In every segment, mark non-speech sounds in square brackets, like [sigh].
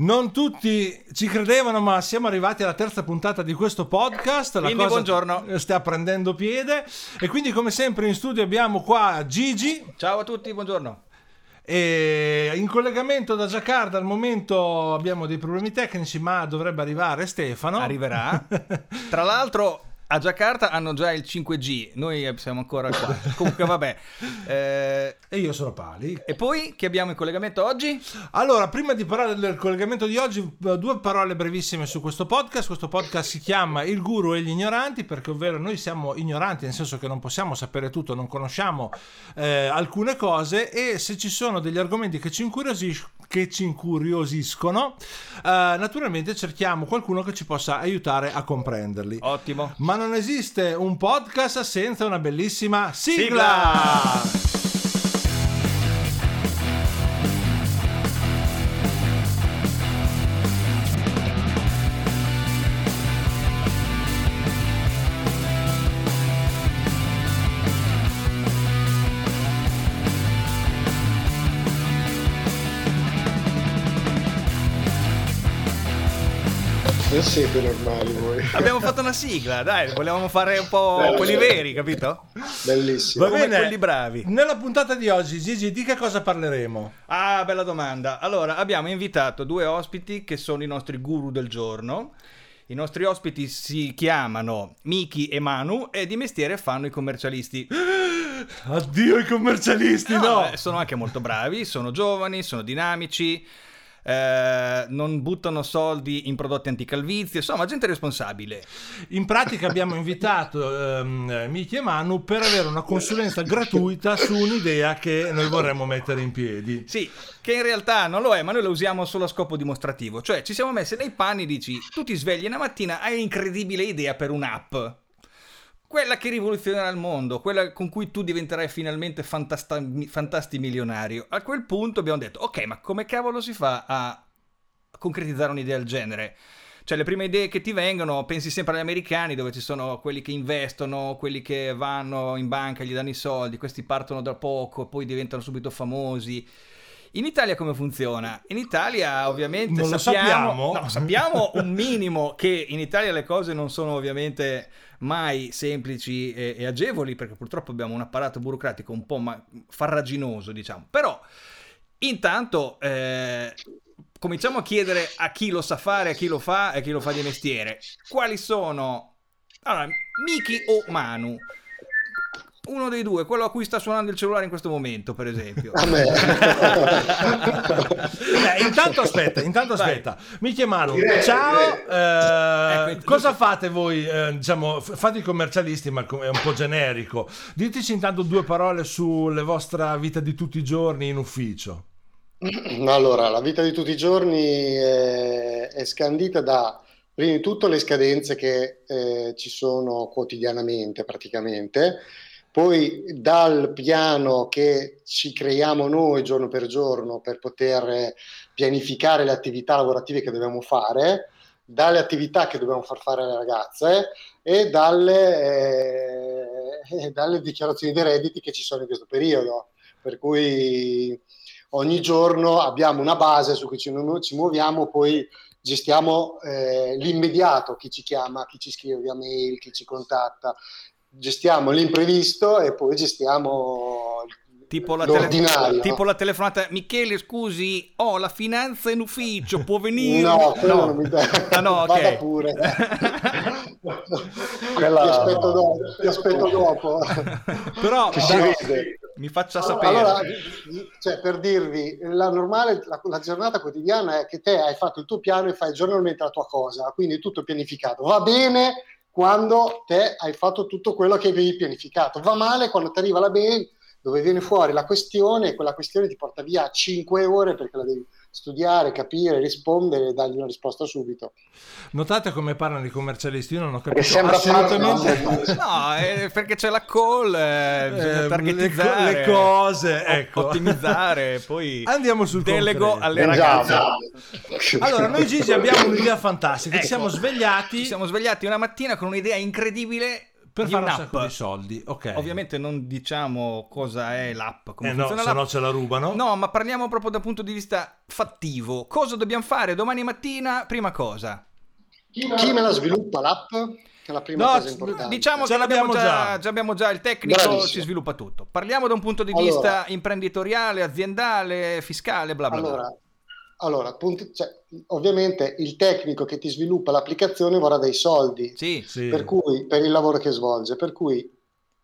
Non tutti ci credevano, ma siamo arrivati alla terza puntata di questo podcast. La quindi buongiorno. Sta prendendo piede. E quindi, come sempre, in studio abbiamo qua Gigi. Ciao a tutti, buongiorno. E in collegamento da Giacarta al momento abbiamo dei problemi tecnici, ma dovrebbe arrivare Stefano. Arriverà. [laughs] Tra l'altro, a Giacarta hanno già il 5G, noi siamo ancora qua. [laughs] Comunque, vabbè. Eh... E io sono Pali. E poi che abbiamo in collegamento oggi? Allora, prima di parlare del collegamento di oggi, due parole brevissime su questo podcast. Questo podcast si chiama Il Guru e gli ignoranti, perché ovvero noi siamo ignoranti, nel senso che non possiamo sapere tutto, non conosciamo eh, alcune cose e se ci sono degli argomenti che ci, incuriosiscono, che ci incuriosiscono, eh, naturalmente cerchiamo qualcuno che ci possa aiutare a comprenderli. Ottimo. Ma non esiste un podcast senza una bellissima sigla. sigla! Normali voi. Abbiamo fatto una sigla, dai, volevamo fare un po' Bello, quelli veri, capito? Bellissimo. Va bene, quelli bravi. Nella puntata di oggi, Gigi, di che cosa parleremo? Ah, bella domanda. Allora, abbiamo invitato due ospiti che sono i nostri guru del giorno. I nostri ospiti si chiamano Miki e Manu e di mestiere fanno i commercialisti. [gasps] Addio i commercialisti, no! no. Eh, sono anche molto bravi, sono giovani, sono dinamici eh, non buttano soldi in prodotti anticalvizio, insomma, gente responsabile. In pratica abbiamo invitato ehm, Miki e Manu per avere una consulenza gratuita su un'idea che noi vorremmo mettere in piedi. Sì, che in realtà non lo è, ma noi lo usiamo solo a scopo dimostrativo. Cioè, ci siamo messi nei panni, dici, tu ti svegli una mattina, hai un'incredibile idea per un'app quella che rivoluzionerà il mondo, quella con cui tu diventerai finalmente fantasta- fantastimilionario. A quel punto abbiamo detto, ok, ma come cavolo si fa a concretizzare un'idea del genere? Cioè, le prime idee che ti vengono, pensi sempre agli americani, dove ci sono quelli che investono, quelli che vanno in banca, gli danno i soldi, questi partono da poco, poi diventano subito famosi. In Italia come funziona? In Italia ovviamente non sappiamo, sappiamo. No, sappiamo un minimo che in Italia le cose non sono ovviamente mai semplici e, e agevoli perché purtroppo abbiamo un apparato burocratico un po' ma- farraginoso diciamo. Però intanto eh, cominciamo a chiedere a chi lo sa fare, a chi lo fa e a chi lo fa di mestiere. Quali sono... Allora, Miki o Manu? Uno dei due, quello a cui sta suonando il cellulare in questo momento, per esempio. A me. eh, intanto aspetta, intanto aspetta. Mi chiamano. Ciao, eh, ecco, cosa fate voi? Eh, diciamo, fate i commercialisti, ma è un po' generico. Diteci intanto due parole sulla vostra vita di tutti i giorni in ufficio. Allora, la vita di tutti i giorni è, è scandita da prima di tutto le scadenze che eh, ci sono quotidianamente praticamente poi dal piano che ci creiamo noi giorno per giorno per poter pianificare le attività lavorative che dobbiamo fare, dalle attività che dobbiamo far fare alle ragazze e dalle, eh, [laughs] dalle dichiarazioni dei redditi che ci sono in questo periodo. Per cui ogni giorno abbiamo una base su cui ci, ci muoviamo, poi gestiamo eh, l'immediato, chi ci chiama, chi ci scrive via mail, chi ci contatta gestiamo l'imprevisto e poi gestiamo tipo la, tele- tipo la telefonata Michele scusi ho la finanza in ufficio può [laughs] venire? No, no. non mi dà. Ah, no, vada okay. pure. [laughs] Quella... ti, aspetto dopo, ti aspetto dopo. Però da... mi faccia sapere. allora, cioè, per dirvi la normale la, la, giornata quotidiana è che te hai fatto il tuo piano e fai giornalmente la tua cosa quindi tutto pianificato. Va bene quando te hai fatto tutto quello che avevi pianificato. Va male quando ti arriva la mail dove viene fuori la questione e quella questione ti porta via 5 ore perché la devi studiare, capire, rispondere e dargli una risposta subito. Notate come parlano i commercialisti, io non ho capito assolutamente no, è perché c'è la call, eh, bisogna eh, targetizzare le, cose, ecco. ottimizzare, [laughs] poi andiamo sul delego alle ragazze. Allora, noi Gigi abbiamo un'idea fantastica, ci siamo ecco, svegliati ci siamo svegliati una mattina con un'idea incredibile per di fare un un'app. sacco di soldi. Ok. Ovviamente non diciamo cosa è l'app, come Eh no, se no ce la rubano. No, ma parliamo proprio dal punto di vista fattivo. Cosa dobbiamo fare domani mattina? Prima cosa. Chi me la sviluppa l'app? Che è la prima No, cosa importante. Diciamo Ce che l'abbiamo già, già. abbiamo già il tecnico, Bravissimo. ci sviluppa tutto. Parliamo da un punto di Allora. vista imprenditoriale, aziendale, fiscale, bla bla bla. Allora, appunto, cioè, ovviamente il tecnico che ti sviluppa l'applicazione vorrà dei soldi, Sì, Sì. per cui per il lavoro che svolge. Per cui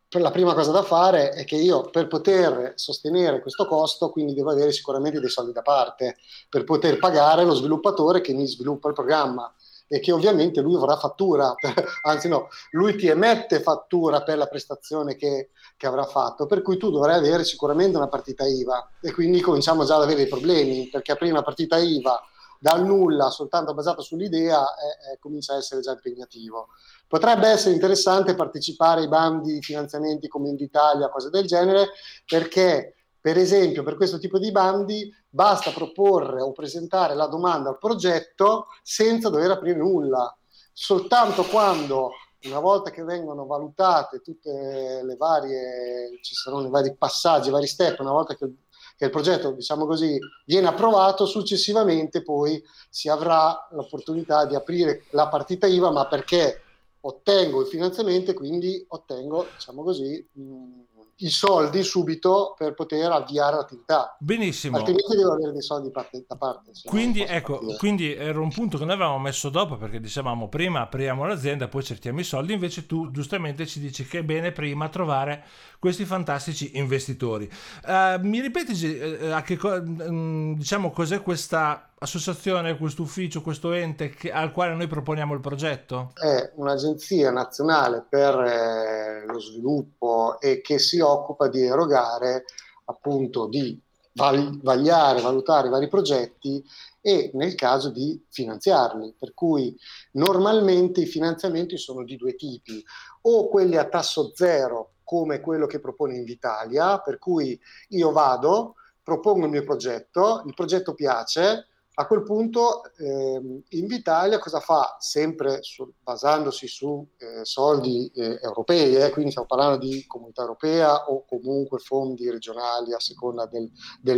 per la prima cosa da fare è che io per poter sostenere questo costo, quindi devo avere sicuramente dei soldi da parte per poter pagare lo sviluppatore che mi sviluppa il programma e che ovviamente lui vorrà fattura, [laughs] anzi no, lui ti emette fattura per la prestazione che, che avrà fatto, per cui tu dovrai avere sicuramente una partita IVA e quindi cominciamo già ad avere dei problemi perché aprire una partita IVA dal nulla, soltanto basata sull'idea, eh, eh, comincia a essere già impegnativo. Potrebbe essere interessante partecipare ai bandi di finanziamenti come Invitalia, cose del genere, perché per esempio per questo tipo di bandi basta proporre o presentare la domanda al progetto senza dover aprire nulla, soltanto quando una volta che vengono valutate tutte le varie, ci saranno i vari passaggi, i vari step, una volta che che il progetto, diciamo così, viene approvato, successivamente poi si avrà l'opportunità di aprire la partita IVA, ma perché ottengo il finanziamento e quindi ottengo, diciamo così, mh, i soldi subito per poter avviare l'attività. Benissimo. Altrimenti devo avere dei soldi parte- da parte. Quindi ecco, quindi era un punto che noi avevamo messo dopo perché dicevamo prima apriamo l'azienda, poi cerchiamo i soldi, invece tu giustamente ci dici che è bene prima trovare questi fantastici investitori. Eh, mi ripeti eh, a che co- mm, diciamo cos'è questa associazione, questo ufficio, questo ente che- al quale noi proponiamo il progetto? è un'agenzia nazionale per eh, lo sviluppo e che si occupa di erogare appunto di val- vagliare, valutare vari progetti e nel caso di finanziarli. Per cui normalmente i finanziamenti sono di due tipi, o quelli a tasso zero come quello che propone Invitalia, per cui io vado, propongo il mio progetto, il progetto piace, a quel punto ehm, Invitalia cosa fa? Sempre su- basandosi su eh, soldi eh, europei, eh, quindi stiamo parlando di comunità europea o comunque fondi regionali a seconda del-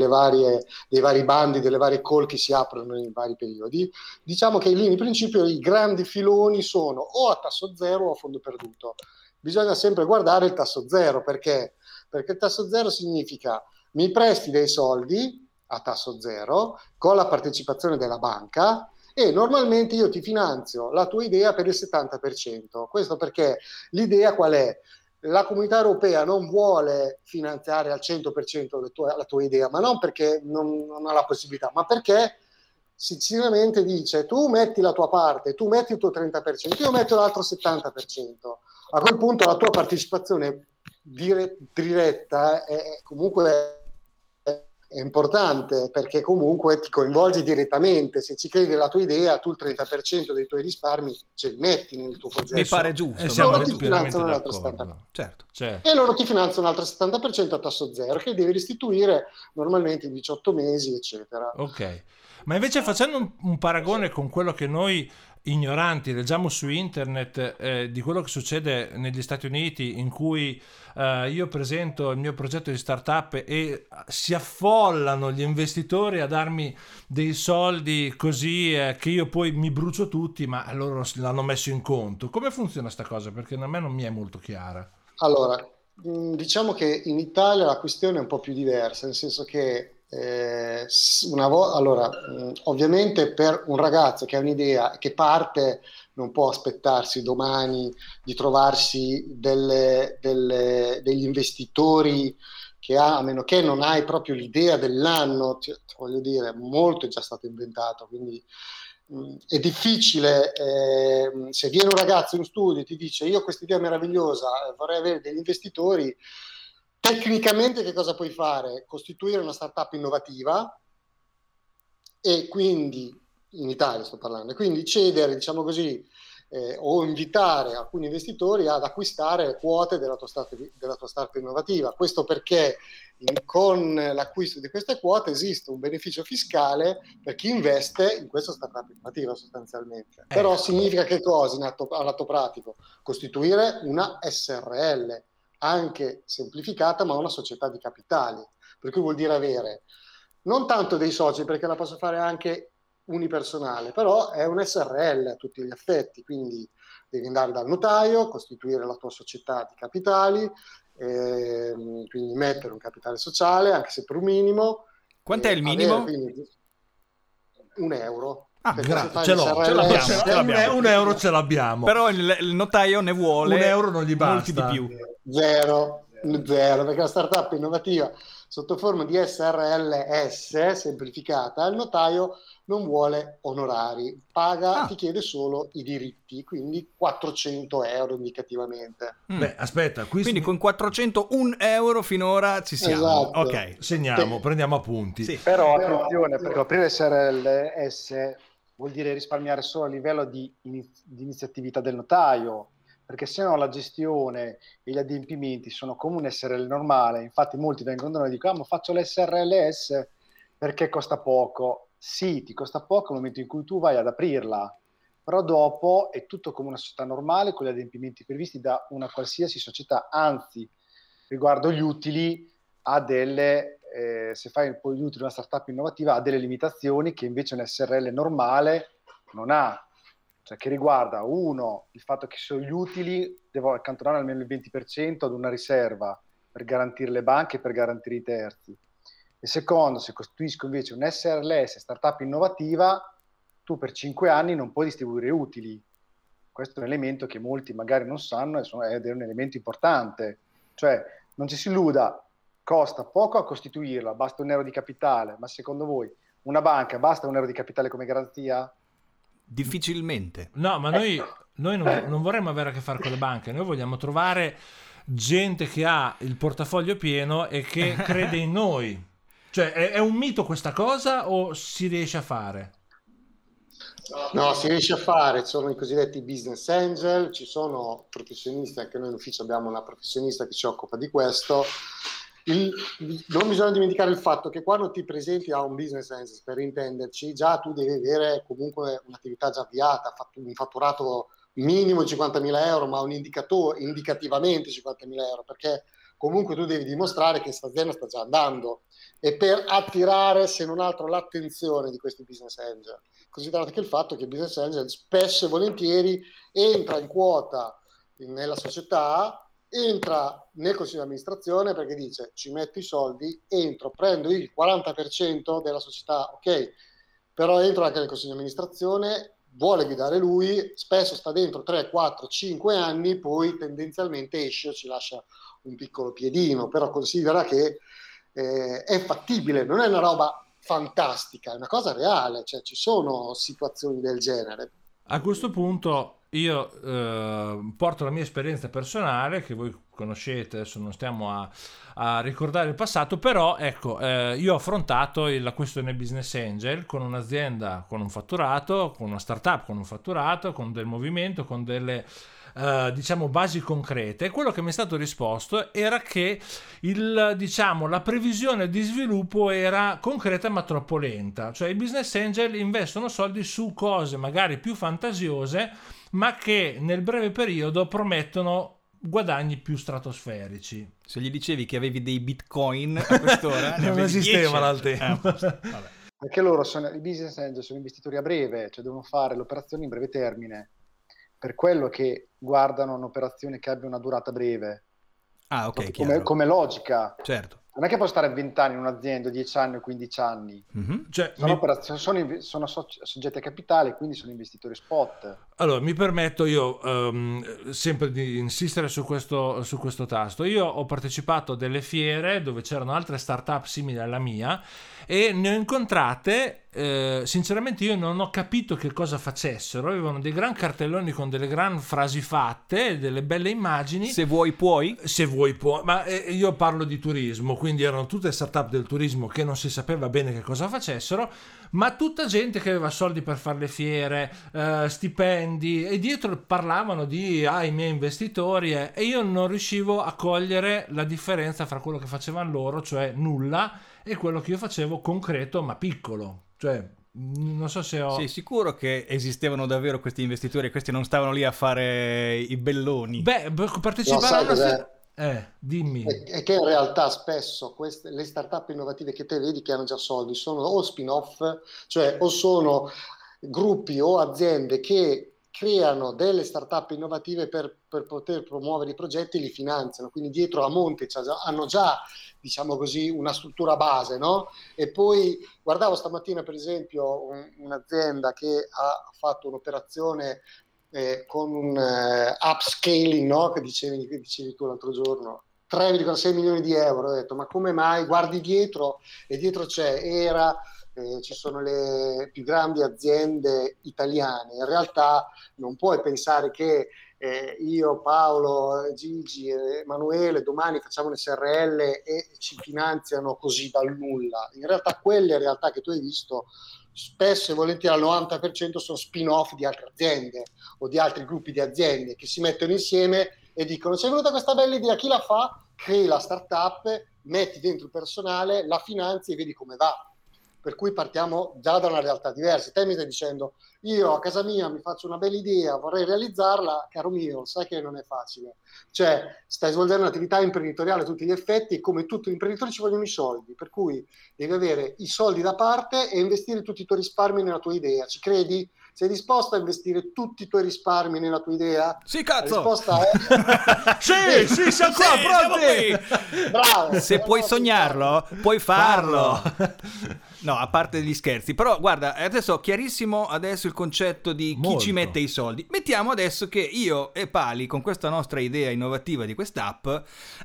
varie, dei vari bandi, delle varie call che si aprono in vari periodi. Diciamo che in linea di principio i grandi filoni sono o a tasso zero o a fondo perduto. Bisogna sempre guardare il tasso zero perché? Perché il tasso zero significa mi presti dei soldi a tasso zero con la partecipazione della banca e normalmente io ti finanzio la tua idea per il 70%. Questo perché l'idea qual è? La comunità europea non vuole finanziare al 100% la tua, la tua idea, ma non perché non, non ha la possibilità, ma perché sinceramente dice tu metti la tua parte, tu metti il tuo 30%, io metto l'altro 70%. A quel punto la tua partecipazione dire- diretta è comunque è importante perché comunque ti coinvolgi direttamente. Se ci credi nella tua idea, tu il 30% dei tuoi risparmi ce li metti nel tuo progetto. mi pare giusto. E no? siamo Loro ti finanziano l'altro d'accordo. Certo. Cioè, E loro ti finanziano un altro 70% a tasso zero che devi restituire normalmente in 18 mesi, eccetera. Ok, ma invece facendo un, un paragone con quello che noi ignoranti leggiamo su internet eh, di quello che succede negli Stati Uniti in cui eh, io presento il mio progetto di startup e si affollano gli investitori a darmi dei soldi così eh, che io poi mi brucio tutti ma loro l'hanno messo in conto. Come funziona sta cosa? Perché a me non mi è molto chiara. Allora, diciamo che in Italia la questione è un po' più diversa, nel senso che eh, vo- allora, mh, ovviamente per un ragazzo che ha un'idea che parte non può aspettarsi domani di trovarsi delle- delle- degli investitori che ha, a meno che non hai proprio l'idea dell'anno, cioè, voglio dire, molto è già stato inventato, quindi mh, è difficile eh, se viene un ragazzo in studio e ti dice io ho questa idea meravigliosa, eh, vorrei avere degli investitori, tecnicamente che cosa puoi fare? Costituire una startup innovativa e quindi in Italia sto parlando, e quindi cedere, diciamo così, eh, o invitare alcuni investitori ad acquistare quote della tua startup, della tua startup innovativa. Questo perché in, con l'acquisto di queste quote esiste un beneficio fiscale per chi investe in questa startup innovativa sostanzialmente. Eh. Però significa che cosa in atto, all'atto pratico? Costituire una SRL, anche semplificata, ma una società di capitali. Per cui vuol dire avere non tanto dei soci, perché la posso fare anche unipersonale, però è un SRL a tutti gli effetti, quindi devi andare dal notaio, costituire la tua società di capitali, ehm, quindi mettere un capitale sociale, anche se per un minimo. Quant'è il minimo? Avere, un euro. Ah, grazie, ce, l'ho, ce l'abbiamo, ce l'abbiamo. Un, euro ce l'abbiamo. Però il, il, notaio ne vuole un euro non gli basta. Molti di più. Zero, zero, perché la startup innovativa sotto forma di SRLS semplificata, il notaio non vuole onorari, paga, ah. ti chiede solo i diritti, quindi 400 euro indicativamente. Mm. Beh, aspetta, qui quindi con 401 euro finora ci siamo. Esatto. Ok, segniamo, sì. prendiamo appunti. Sì. Però attenzione, perché aprire SRLS vuol dire risparmiare solo a livello di, iniz- di iniziatività del notaio, perché se no la gestione e gli adempimenti sono come un SRL normale. Infatti molti vengono da noi e dicono, ah, ma faccio l'SRLS perché costa poco. Sì, ti costa poco nel momento in cui tu vai ad aprirla, però dopo è tutto come una società normale con gli adempimenti previsti da una qualsiasi società, anzi, riguardo gli utili, ha delle, eh, se fai poi gli utili una startup innovativa, ha delle limitazioni che invece un SRL normale non ha. Cioè che riguarda, uno, il fatto che sugli utili devo accantonare almeno il 20% ad una riserva per garantire le banche e per garantire i terzi e secondo, se costituisco invece un SRLS, startup innovativa, tu per 5 anni non puoi distribuire utili. Questo è un elemento che molti magari non sanno ed è un elemento importante. Cioè, non ci si illuda, costa poco a costituirla, basta un euro di capitale, ma secondo voi una banca basta un euro di capitale come garanzia? Difficilmente. No, ma noi, noi non, non vorremmo avere a che fare con le banche, noi vogliamo trovare gente che ha il portafoglio pieno e che [laughs] crede in noi. Cioè, è, è un mito questa cosa o si riesce a fare? No, si riesce a fare, ci sono i cosiddetti business angel, ci sono professionisti, anche noi in ufficio abbiamo una professionista che si occupa di questo. Il, non bisogna dimenticare il fatto che quando ti presenti a un business angel, per intenderci, già tu devi avere comunque un'attività già avviata, un fatturato minimo di 50.000 euro, ma un indicatore, indicativamente 50.000 euro, perché comunque tu devi dimostrare che questa azienda sta già andando e per attirare, se non altro, l'attenzione di questi business angel. Considerate che il fatto che il business angel spesso e volentieri entra in quota nella società, entra nel consiglio di amministrazione perché dice ci metto i soldi, entro, prendo il 40% della società, ok, però entro anche nel consiglio di amministrazione, vuole guidare lui, spesso sta dentro 3, 4, 5 anni, poi tendenzialmente esce ci lascia un piccolo piedino, però considera che eh, è fattibile, non è una roba fantastica, è una cosa reale, cioè ci sono situazioni del genere. A questo punto io eh, porto la mia esperienza personale che voi conoscete, adesso non stiamo a, a ricordare il passato, però ecco, eh, io ho affrontato la questione business angel con un'azienda con un fatturato, con una startup con un fatturato, con del movimento, con delle eh, diciamo basi concrete. E quello che mi è stato risposto era che il, diciamo, la previsione di sviluppo era concreta ma troppo lenta. Cioè i business angel investono soldi su cose magari più fantasiose ma che nel breve periodo promettono guadagni più stratosferici. Se gli dicevi che avevi dei bitcoin a quest'ora, [laughs] non esistevano al tempo. Eh, Perché loro sono i business angel, sono investitori a breve, cioè devono fare l'operazione in breve termine per quello che guardano un'operazione che abbia una durata breve. Ah, ok. Come, come, logica. Certo. Non è che può stare 20 anni in un'azienda, 10 anni o 15 anni. Mm-hmm. Cioè, sono, mi... sono, sono soggetti a capitale, quindi sono investitori spot. Allora, mi permetto io um, sempre di insistere su questo, su questo tasto. Io ho partecipato a delle fiere dove c'erano altre start-up simili alla mia e ne ho incontrate eh, sinceramente io non ho capito che cosa facessero. Avevano dei gran cartelloni con delle gran frasi fatte, delle belle immagini. Se vuoi puoi. Se vuoi puoi, ma eh, io parlo di turismo, quindi erano tutte start-up del turismo che non si sapeva bene che cosa facessero, ma tutta gente che aveva soldi per fare le fiere, eh, stipendi e dietro parlavano di ah, i miei investitori e io non riuscivo a cogliere la differenza fra quello che facevano loro, cioè nulla, e quello che io facevo concreto ma piccolo. Cioè, non so se ho... Sei sicuro che esistevano davvero questi investitori e questi non stavano lì a fare i belloni? Beh, partecipare no, Eh, dimmi. È, è, che in realtà spesso queste, le start-up innovative che te vedi che hanno già soldi sono o spin-off, cioè o sono gruppi o aziende che creano delle start-up innovative per, per poter promuovere i progetti e li finanziano. Quindi dietro a monte hanno già diciamo così, una struttura base, no? E poi guardavo stamattina, per esempio, un, un'azienda che ha fatto un'operazione eh, con un eh, upscaling, no? Che dicevi, che dicevi tu l'altro giorno, 3,6 milioni di euro. Ho detto, ma come mai? Guardi dietro e dietro c'è Era, eh, ci sono le più grandi aziende italiane. In realtà non puoi pensare che eh, io, Paolo, Gigi, Emanuele, domani facciamo un SRL e ci finanziano così dal nulla. In realtà quelle realtà che tu hai visto spesso e volentieri al 90% sono spin-off di altre aziende o di altri gruppi di aziende che si mettono insieme e dicono c'è venuta questa bella idea, chi la fa? Crei la startup, metti dentro il personale, la finanzi e vedi come va per cui partiamo già da una realtà diversa. Te mi stai dicendo, io a casa mia mi faccio una bella idea, vorrei realizzarla, caro mio, sai che non è facile. Cioè, stai svolgendo un'attività imprenditoriale a tutti gli effetti e come tutto imprenditore ci vogliono i soldi, per cui devi avere i soldi da parte e investire tutti i tuoi risparmi nella tua idea. Ci credi? Sei disposto a investire tutti i tuoi risparmi nella tua idea? Sì, cazzo! La risposta è... [laughs] sì, sì, siamo qua, pronti! Bravo! Se puoi sognarlo, puoi farlo. farlo. No, a parte gli scherzi, però guarda, adesso chiarissimo adesso il concetto di chi Molto. ci mette i soldi. Mettiamo adesso che io e Pali con questa nostra idea innovativa di quest'app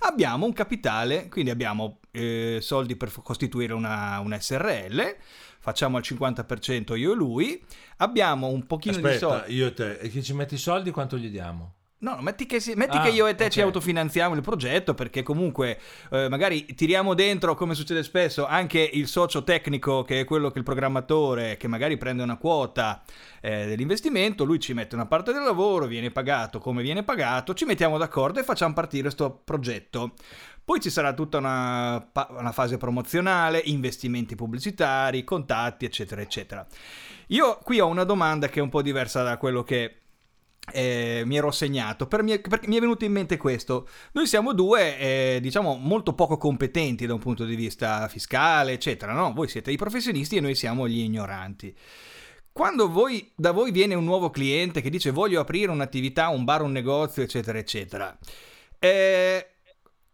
abbiamo un capitale, quindi abbiamo eh, soldi per costituire una, una SRL facciamo al 50% io e lui, abbiamo un pochino Aspetta, di soldi. io e te, e chi ci mette i soldi quanto gli diamo? No, metti, che, si, metti ah, che, io e te okay. ci autofinanziamo il progetto perché comunque eh, magari tiriamo dentro, come succede spesso, anche il socio tecnico che è quello che il programmatore, che magari prende una quota eh, dell'investimento, lui ci mette una parte del lavoro, viene pagato come viene pagato, ci mettiamo d'accordo e facciamo partire questo progetto. Poi ci sarà tutta una, una fase promozionale, investimenti pubblicitari, contatti, eccetera, eccetera. Io qui ho una domanda che è un po' diversa da quello che eh, mi ero segnato per mi, perché mi è venuto in mente questo noi siamo due eh, diciamo molto poco competenti da un punto di vista fiscale eccetera no? voi siete i professionisti e noi siamo gli ignoranti quando voi, da voi viene un nuovo cliente che dice voglio aprire un'attività un bar un negozio eccetera eccetera eh,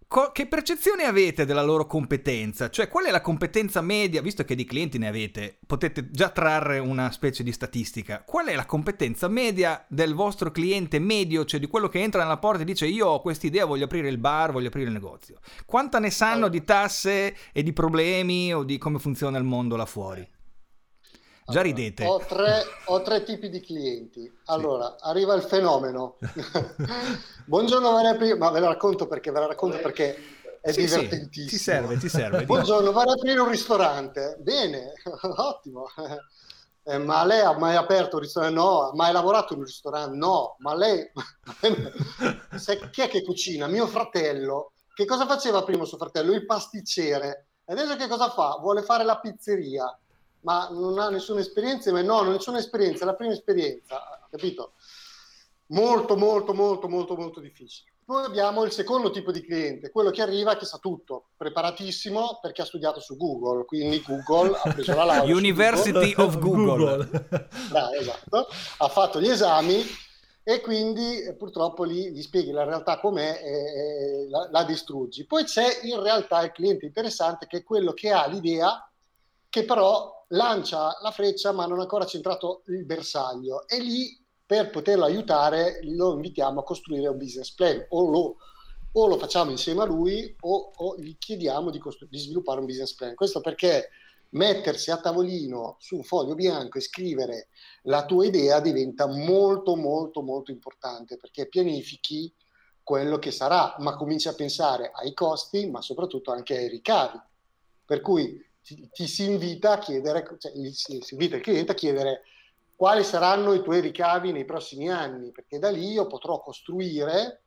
co- che percezione avete della loro competenza? Cioè, qual è la competenza media, visto che di clienti ne avete, potete già trarre una specie di statistica. Qual è la competenza media del vostro cliente medio, cioè di quello che entra nella porta e dice io ho quest'idea, voglio aprire il bar, voglio aprire il negozio? Quanta ne sanno di tasse e di problemi o di come funziona il mondo là fuori? Già ridete. Ho tre, ho tre, tipi di clienti. Allora, sì. arriva il fenomeno. [laughs] Buongiorno Maria Prima, ma ve la racconto perché ve la racconto perché è sì, divertentissimo. Sì, ti serve, ti serve. [laughs] Buongiorno, vorrei aprire un ristorante. Bene, [laughs] ottimo. Eh, ma lei ha mai aperto un ristorante? No. Ha mai lavorato in un ristorante? No. Ma lei... Se, chi è che cucina? Mio fratello. Che cosa faceva prima suo fratello? Il pasticcere. E adesso che cosa fa? Vuole fare la pizzeria ma non ha nessuna esperienza, ma no, non ha nessuna esperienza, è la prima esperienza, capito? Molto, molto, molto, molto, molto difficile. Poi abbiamo il secondo tipo di cliente, quello che arriva che sa tutto, preparatissimo perché ha studiato su Google, quindi Google ha preso la laurea. [laughs] University Google. of Google. ah, [laughs] esatto, ha fatto gli esami e quindi eh, purtroppo lì gli spieghi la realtà com'è e, e la, la distruggi. Poi c'è in realtà il cliente interessante che è quello che ha l'idea che però lancia la freccia ma non ha ancora centrato il bersaglio e lì per poterlo aiutare lo invitiamo a costruire un business plan o lo, o lo facciamo insieme a lui o, o gli chiediamo di, costru- di, sviluppare un business plan. Questo perché mettersi a tavolino su un foglio bianco e scrivere la tua idea diventa molto molto molto importante perché pianifichi quello che sarà, ma cominci a pensare ai costi, ma soprattutto anche ai ricavi. Per cui ti, ti si invita a chiedere, cioè, si, invita il cliente a chiedere quali saranno i tuoi ricavi nei prossimi anni, perché da lì io potrò costruire,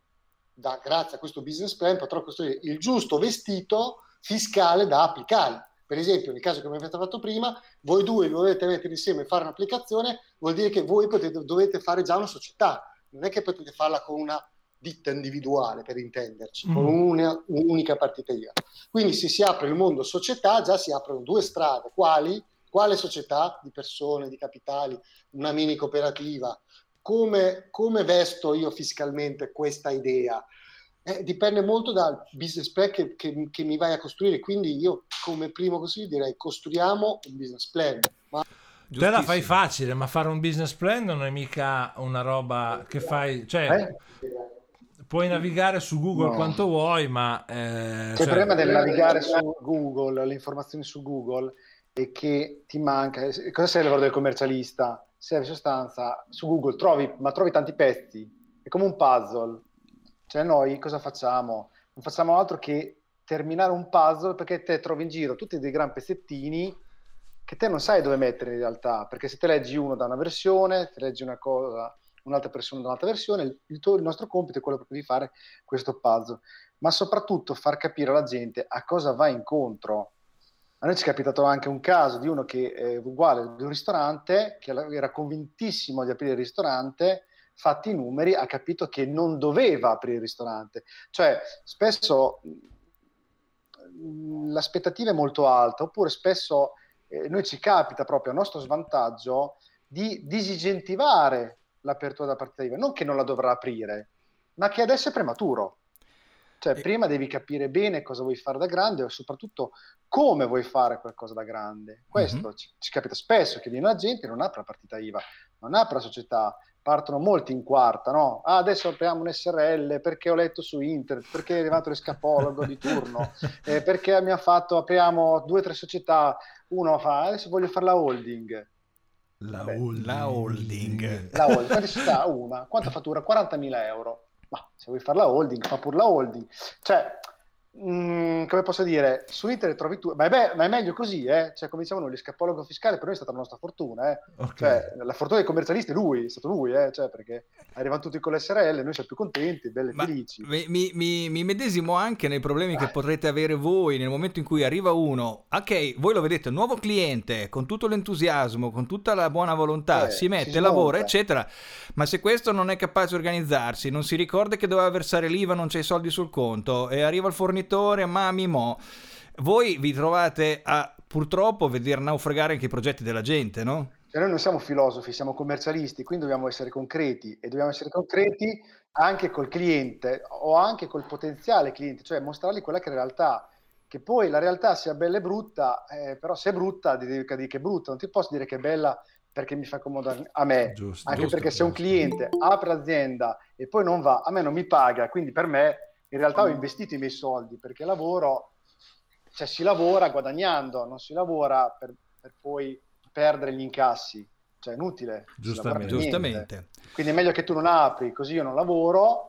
da, grazie a questo business plan, potrò costruire il giusto vestito fiscale da applicare. Per esempio, nel caso che mi avete fatto prima, voi due dovete mettere insieme e fare un'applicazione, vuol dire che voi potete, dovete fare già una società, non è che potete farla con una ditta individuale per intenderci, mm. con una, un'unica partita IVA. Quindi se si apre il mondo società, già si aprono due strade, quali? Quale società di persone, di capitali, una mini cooperativa? Come, come vesto io fiscalmente questa idea? Eh, dipende molto dal business plan che, che, che, mi vai a costruire, quindi io come primo consiglio direi costruiamo un business plan. Ma... Te la fai facile, ma fare un business plan non è mica una roba che fai... Cioè, eh? Puoi navigare su Google no. quanto vuoi, ma... Eh, cioè... Il problema del navigare su Google, le informazioni su Google, è che ti manca... Cosa sei il lavoro del commercialista? Serve in sostanza, su Google trovi, ma trovi tanti pezzi, è come un puzzle. Cioè noi cosa facciamo? Non facciamo altro che terminare un puzzle perché te trovi in giro tutti dei gran pezzettini che te non sai dove mettere in realtà, perché se te leggi uno da una versione, te leggi una cosa un'altra persona da un'altra versione, il, il, il, nostro compito è quello di fare questo puzzle, ma soprattutto far capire alla gente a cosa va incontro. A noi ci è capitato anche un caso di uno che è uguale di un ristorante, che era convintissimo di aprire il ristorante, fatti i numeri, ha capito che non doveva aprire il ristorante. Cioè, spesso mm, l'aspettativa è molto alta, oppure spesso eh, noi ci capita proprio a nostro svantaggio di disigentivare l'apertura della partita IVA, non che non la dovrà aprire, ma che adesso è prematuro. Cioè, prima devi capire bene cosa vuoi fare da grande e soprattutto come vuoi fare qualcosa da grande. Questo mm-hmm. ci, ci, capita spesso che viene la gente e non apre la partita IVA, non apre la società, partono molti in quarta, no? Ah, adesso apriamo un SRL perché ho letto su internet, perché è arrivato l'escapologo di turno, [laughs] eh, perché mi ha fatto, apriamo due o tre società, uno fa, adesso voglio fare la holding la holding. La holding. La holding. Quante società? Una. Quanto fattura? 40.000 euro. Ma se vuoi fare la holding, fa pure la holding. Cioè, Mm, come posso dire, su internet trovi tu, ma è, be- ma è meglio così, eh? cioè, come noi, l'escapologo fiscale per noi è stata la nostra fortuna, eh? okay. cioè, la fortuna dei commercialisti è lui, è stato lui, eh? cioè, perché arrivano tutti con l'SRL, noi siamo più contenti, belli ma felici. Mi, mi, mi, medesimo anche nei problemi che potrete avere voi nel momento in cui arriva uno, ok, voi lo vedete, nuovo cliente, con tutto l'entusiasmo, con tutta la buona volontà, eh, si mette, si lavora, eccetera, ma se questo non è capace di organizzarsi, non si ricorda che doveva versare l'IVA, non c'è i soldi sul conto, e arriva il fornitore fornitore, mammi mo. Voi vi trovate a purtroppo vedere naufragare anche i progetti della gente, no? Cioè noi non siamo filosofi, siamo commercialisti, quindi dobbiamo essere concreti e dobbiamo essere concreti anche col cliente o anche col potenziale cliente, cioè mostrargli quella che è la realtà. Che poi la realtà sia bella e brutta, eh, però se è brutta devi dire che è brutta, non ti posso dire che è bella perché mi fa comodo a me, giusto, anche giusto, perché giusto. se un cliente apre l'azienda e poi non va, a me non mi paga, quindi per me in realtà ho investito i miei soldi perché lavoro, cioè si lavora guadagnando, non si lavora per, per poi perdere gli incassi, cioè è inutile. Giustamente. Giustamente. Quindi è meglio che tu non apri, così io non lavoro.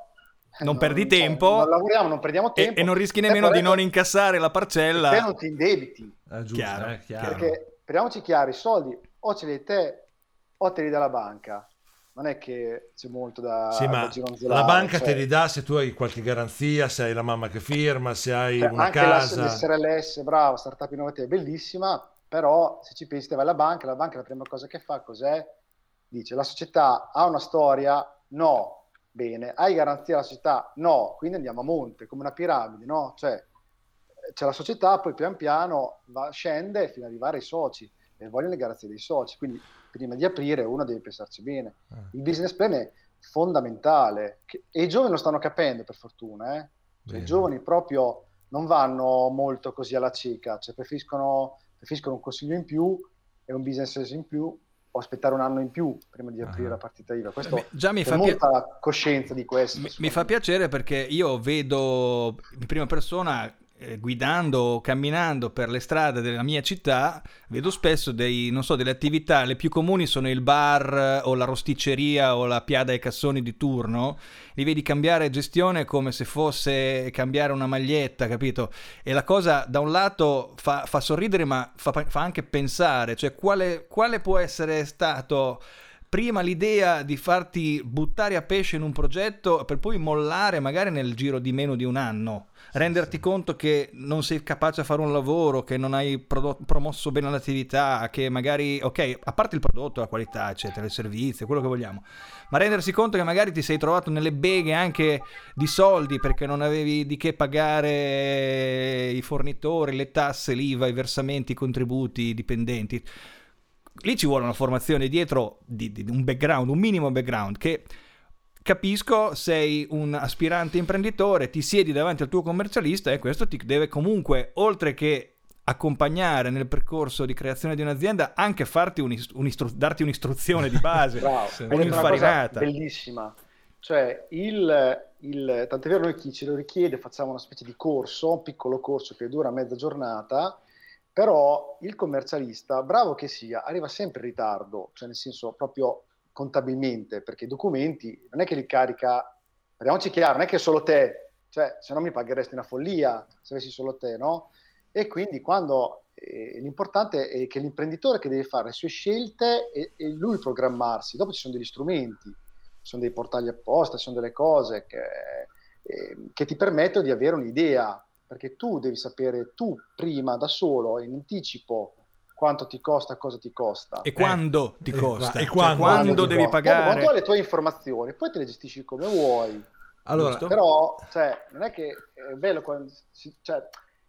Non, non perdi tempo. Non lavoriamo, non perdiamo tempo. E, e non rischi nemmeno di non incassare la parcella. E non ti indebiti. È giusto, chiaro, eh, chiaro. Perché, parliamoci chiaro, i soldi o ce li hai te o te li dà la banca non è che c'è molto da, sì, ma da la banca cioè... te li dà se tu hai qualche garanzia, se hai la mamma che firma, se hai cioè, una anche casa. Anche l'SRLS, bravo, startup innovativa, è bellissima, però se ci pensi te vai alla banca, la banca la prima cosa che fa cos'è? Dice la società ha una storia? No. Bene, hai garanzia alla società? No. Quindi andiamo a monte, come una piramide, no? Cioè c'è la società, poi pian piano va, scende fino ad arrivare ai soci e vogliono le garanzie dei soci. Quindi prima di aprire uno deve pensarci bene. Ah. Il business plan è fondamentale e i giovani lo stanno capendo per fortuna. Eh? Cioè, I giovani proprio non vanno molto così alla cieca, cioè preferiscono, preferiscono un consiglio in più e un business in più o aspettare un anno in più prima di aprire uh-huh. la partita IVA. Questo eh, già mi fa molta pi- coscienza di questo. Mi, mi, fa piacere perché io vedo in prima persona eh, guidando o camminando per le strade della mia città vedo spesso dei, non so, delle attività, le più comuni sono il bar eh, o la rosticceria o la piada ai cassoni di turno, li vedi cambiare gestione come se fosse cambiare una maglietta, capito? E la cosa da un lato fa, fa sorridere ma fa, fa, anche pensare, cioè quale, quale può essere stato prima l'idea di farti buttare a pesce in un progetto per poi mollare magari nel giro di meno di un anno renderti conto che non sei capace a fare un lavoro, che non hai prodotto, promosso bene l'attività, che magari, ok, a parte il prodotto, la qualità, eccetera, il servizio, quello che vogliamo, ma rendersi conto che magari ti sei trovato nelle beghe anche di soldi perché non avevi di che pagare i fornitori, le tasse, l'IVA, i versamenti, i contributi, i dipendenti. Lì ci vuole una formazione dietro di, di un background, un minimo background che capisco, sei un aspirante imprenditore, ti siedi davanti al tuo commercialista e questo ti deve comunque, oltre che accompagnare nel percorso di creazione di un'azienda, anche farti un'istru- darti un'istruzione di base, [laughs] Bravo, un'infarinata. Bellissima. Cioè, il, il, tant'è vero noi chi ce lo richiede facciamo una specie di corso, un piccolo corso che dura mezza giornata, però il commercialista, bravo che sia, arriva sempre in ritardo, cioè nel senso proprio contabilmente, perché i documenti non è che li carica, parliamoci chiaro, non è che solo te, cioè se no mi pagheresti una follia se avessi solo te, no? E quindi quando eh, l'importante è che l'imprenditore che deve fare le sue scelte e, e, lui programmarsi, dopo ci sono degli strumenti, ci sono dei portali apposta, ci sono delle cose che, eh, che ti permettono di avere un'idea, perché tu devi sapere tu prima da solo in anticipo quanto ti costa, cosa ti costa. E quando ti eh, costa. E quando, cioè, quando devi costa. pagare. Quando, hai le tue informazioni, poi te le gestisci come vuoi. Allora, però, cioè, non è che è bello quando si, cioè,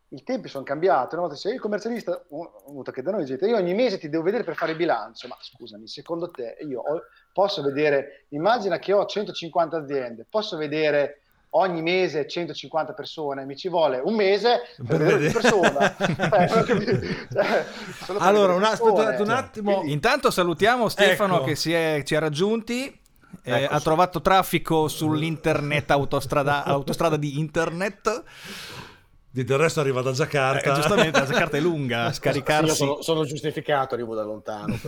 i tempi sono cambiati. Una volta c'è il commercialista, venuto che da noi dice, io ogni mese ti devo vedere per fare il bilancio. Ma scusami, secondo te io ho, posso vedere, immagina che ho 150 aziende, posso vedere ogni mese 150 persone, mi ci vuole un mese per, vedere una persona. [laughs] Eh, [laughs] cioè, allora, un, aspettate un attimo. Quindi, Intanto salutiamo Stefano ecco. che è, ci ha raggiunti. Eh, ha trovato traffico sull'internet autostrada, autostrada di internet del resto arriva da Jakarta. Eh, giustamente, la Jakarta è lunga, [laughs] scaricarsi. Sì, sono, sono, giustificato, arrivo da lontano.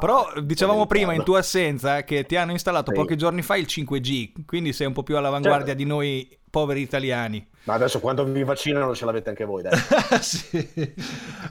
Però dicevamo prima, in tua assenza, che ti hanno installato sì. pochi giorni fa il 5G, quindi sei un po' più all'avanguardia certo. di noi poveri italiani. Ma adesso quando vi vaccinano ce l'avete anche voi, dai. [laughs] sì.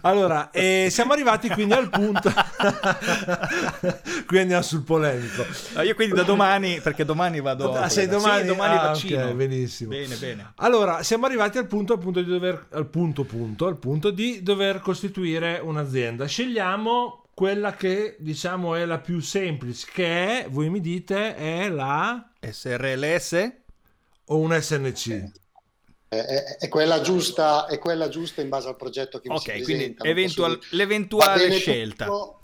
Allora, eh, siamo arrivati quindi al punto. [laughs] qui andiamo sul polemico. Ah, io quindi da domani, perché domani vado. Ah, sei domani? Sì, domani ah, vaccino. Okay, benissimo. Bene, bene. Allora, siamo arrivati al punto, al punto di dover. Al punto, punto, al punto di dover costituire un'azienda. Scegliamo quella che diciamo è la più semplice, che è, voi mi dite, è la SRLS o un SNC? È, è, quella giusta, è quella giusta in base al progetto che okay, mi si quindi eventual, l'eventuale scelta. Tutto,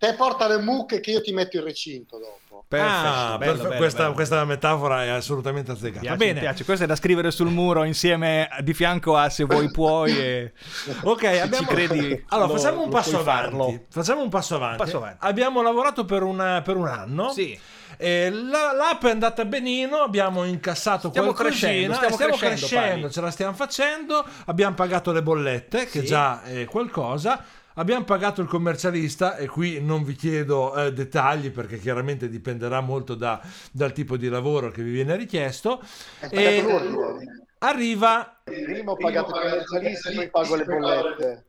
te porta le mucche che io ti metto il recinto dopo. Perfetto, ah, bello, bello, questa, bello. questa, metafora è assolutamente azzeccata. Piace, Bene. piace. Questo è da scrivere sul muro insieme di fianco a se vuoi puoi. E... [laughs] ok, abbiamo... ci credi. Allora, lo, facciamo, un passo avanti. facciamo un passo avanti. passo avanti. Abbiamo lavorato per, una, per un anno. Sì eh, la, l'app è andata benino, abbiamo incassato stiamo crescendo, stiamo, stiamo crescendo, crescendo ce la stiamo facendo, abbiamo pagato le bollette, che sì. già è qualcosa. Abbiamo pagato il commercialista e qui non vi chiedo eh, dettagli perché chiaramente dipenderà molto da, dal tipo di lavoro che vi viene richiesto. E arriva... Prima ho pagato il commercialista e poi pago le bollette.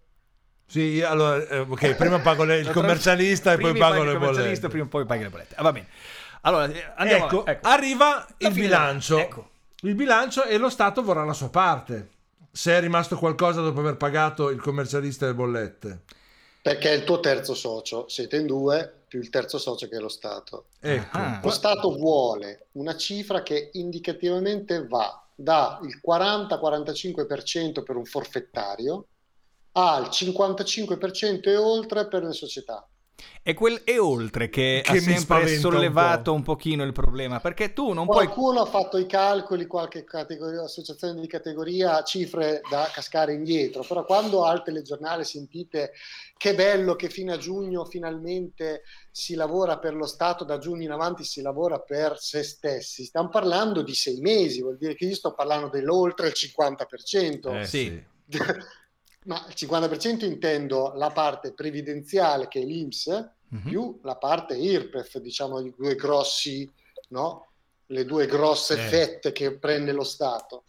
Sì, allora, eh, ok, prima pago le, il commercialista e poi pago le bollette. Prima poi paghi le bollette. Ah, va bene. Allora, eh, andiamo, ecco, ecco. arriva il bilancio. Ecco. Il bilancio e lo Stato vorrà la sua parte. Se è rimasto qualcosa dopo aver pagato il commercialista le bollette. Perché è il tuo terzo socio, siete in due, più il terzo socio che è lo Stato. Ecco. Ah. Lo Stato vuole una cifra che indicativamente va dal 40-45% per un forfettario al 55% e oltre per le società. È quel e oltre che, Che ha sempre spaventa un sollevato po'. un, pochino il problema, perché tu non puoi... Qualcuno ha fatto i calcoli, qualche categoria, associazione di categoria, cifre da cascare indietro, però quando al telegiornale sentite che bello che fino a giugno finalmente si lavora per lo Stato, da giugno in avanti si lavora per se stessi, stiamo parlando di sei mesi, vuol dire che io sto parlando dell'oltre il 50%. Eh, sì. Ma il 50% intendo la parte previdenziale che è l'INPS Mhm. più la parte IRPEF, diciamo i due grossi, no? le due grosse Eh. fette che prende lo Stato.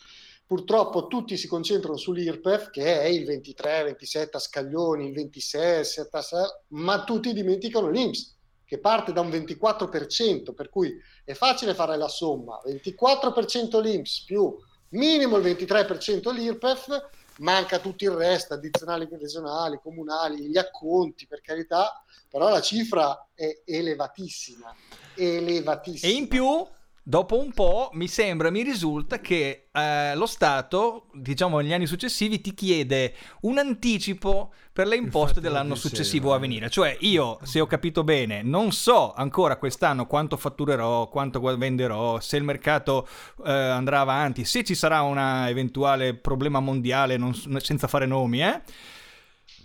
Purtroppo tutti si concentrano sull'IRPEF che è il 23, 27 a scaglioni, il 26, 7, ma tutti dimenticano l'INPS che parte da un 24%, per cui è facile fare la somma, 24% l'INPS più minimo il 23% l'IRPEF, manca tutto il resto, addizionali regionali, comunali, gli acconti, per carità, però la cifra è elevatissima, elevatissima. E in più, dopo un po', mi sembra, mi risulta che eh, lo Stato, diciamo negli anni successivi, ti chiede un anticipo per le imposte Infatti dell'anno successivo a venire. Cioè, io, se ho capito bene, non so ancora quest'anno quanto fatturerò, quanto venderò, se il mercato eh, andrà avanti, se ci sarà un eventuale problema mondiale, non senza fare nomi, eh.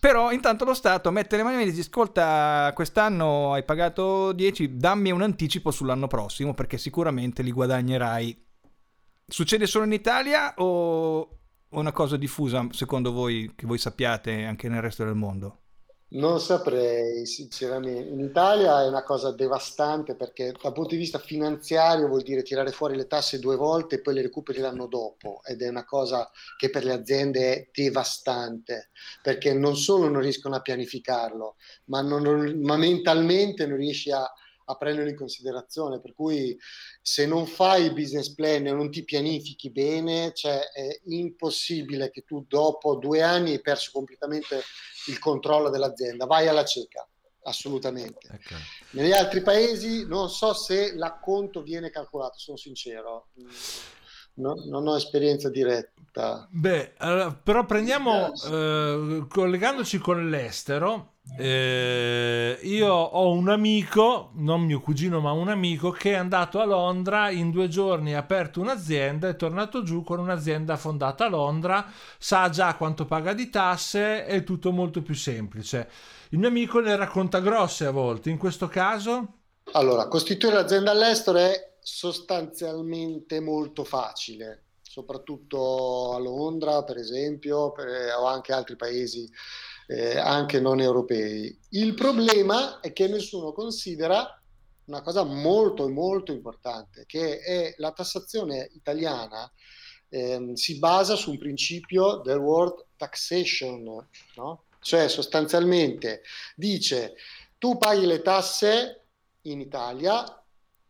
Però intanto lo Stato mette le mani e dice ascolta quest'anno hai pagato 10, dammi un anticipo sull'anno prossimo perché sicuramente li guadagnerai. Succede solo in Italia o una cosa diffusa secondo voi che voi sappiate anche nel resto del mondo? Non saprei, sinceramente. In Italia è una cosa devastante perché dal punto di vista finanziario vuol dire tirare fuori le tasse due volte e poi le recuperi l'anno dopo ed è una cosa che per le aziende è devastante perché non solo non riescono a pianificarlo, ma, non- ma mentalmente non riesci a, a prenderlo in considerazione. Per cui se non fai il business plan e non ti pianifichi bene, cioè è impossibile che tu dopo due anni hai perso completamente il controllo dell'azienda, vai alla cieca, assolutamente. Ecco. Negli altri paesi non so se l'acconto viene calcolato, sono sincero, no- non ho esperienza diretta. Beh, allora, però prendiamo, eh, collegandoci con l'estero, eh, io ho un amico, non mio cugino ma un amico, che è andato a Londra, in due giorni ha aperto un'azienda, è tornato giù con un'azienda fondata a Londra, sa già quanto paga di tasse, è tutto molto più semplice. Il mio amico ne racconta grosse a volte, in questo caso... Allora, costituire l'azienda all'estero è sostanzialmente molto facile, soprattutto a Londra, per esempio, per- o anche altri paesi, eh, anche non europei. Il problema è che nessuno considera una cosa molto, molto importante, che è la tassazione italiana ehm, si basa su un principio del world taxation, no? Cioè sostanzialmente dice tu paghi le tasse in Italia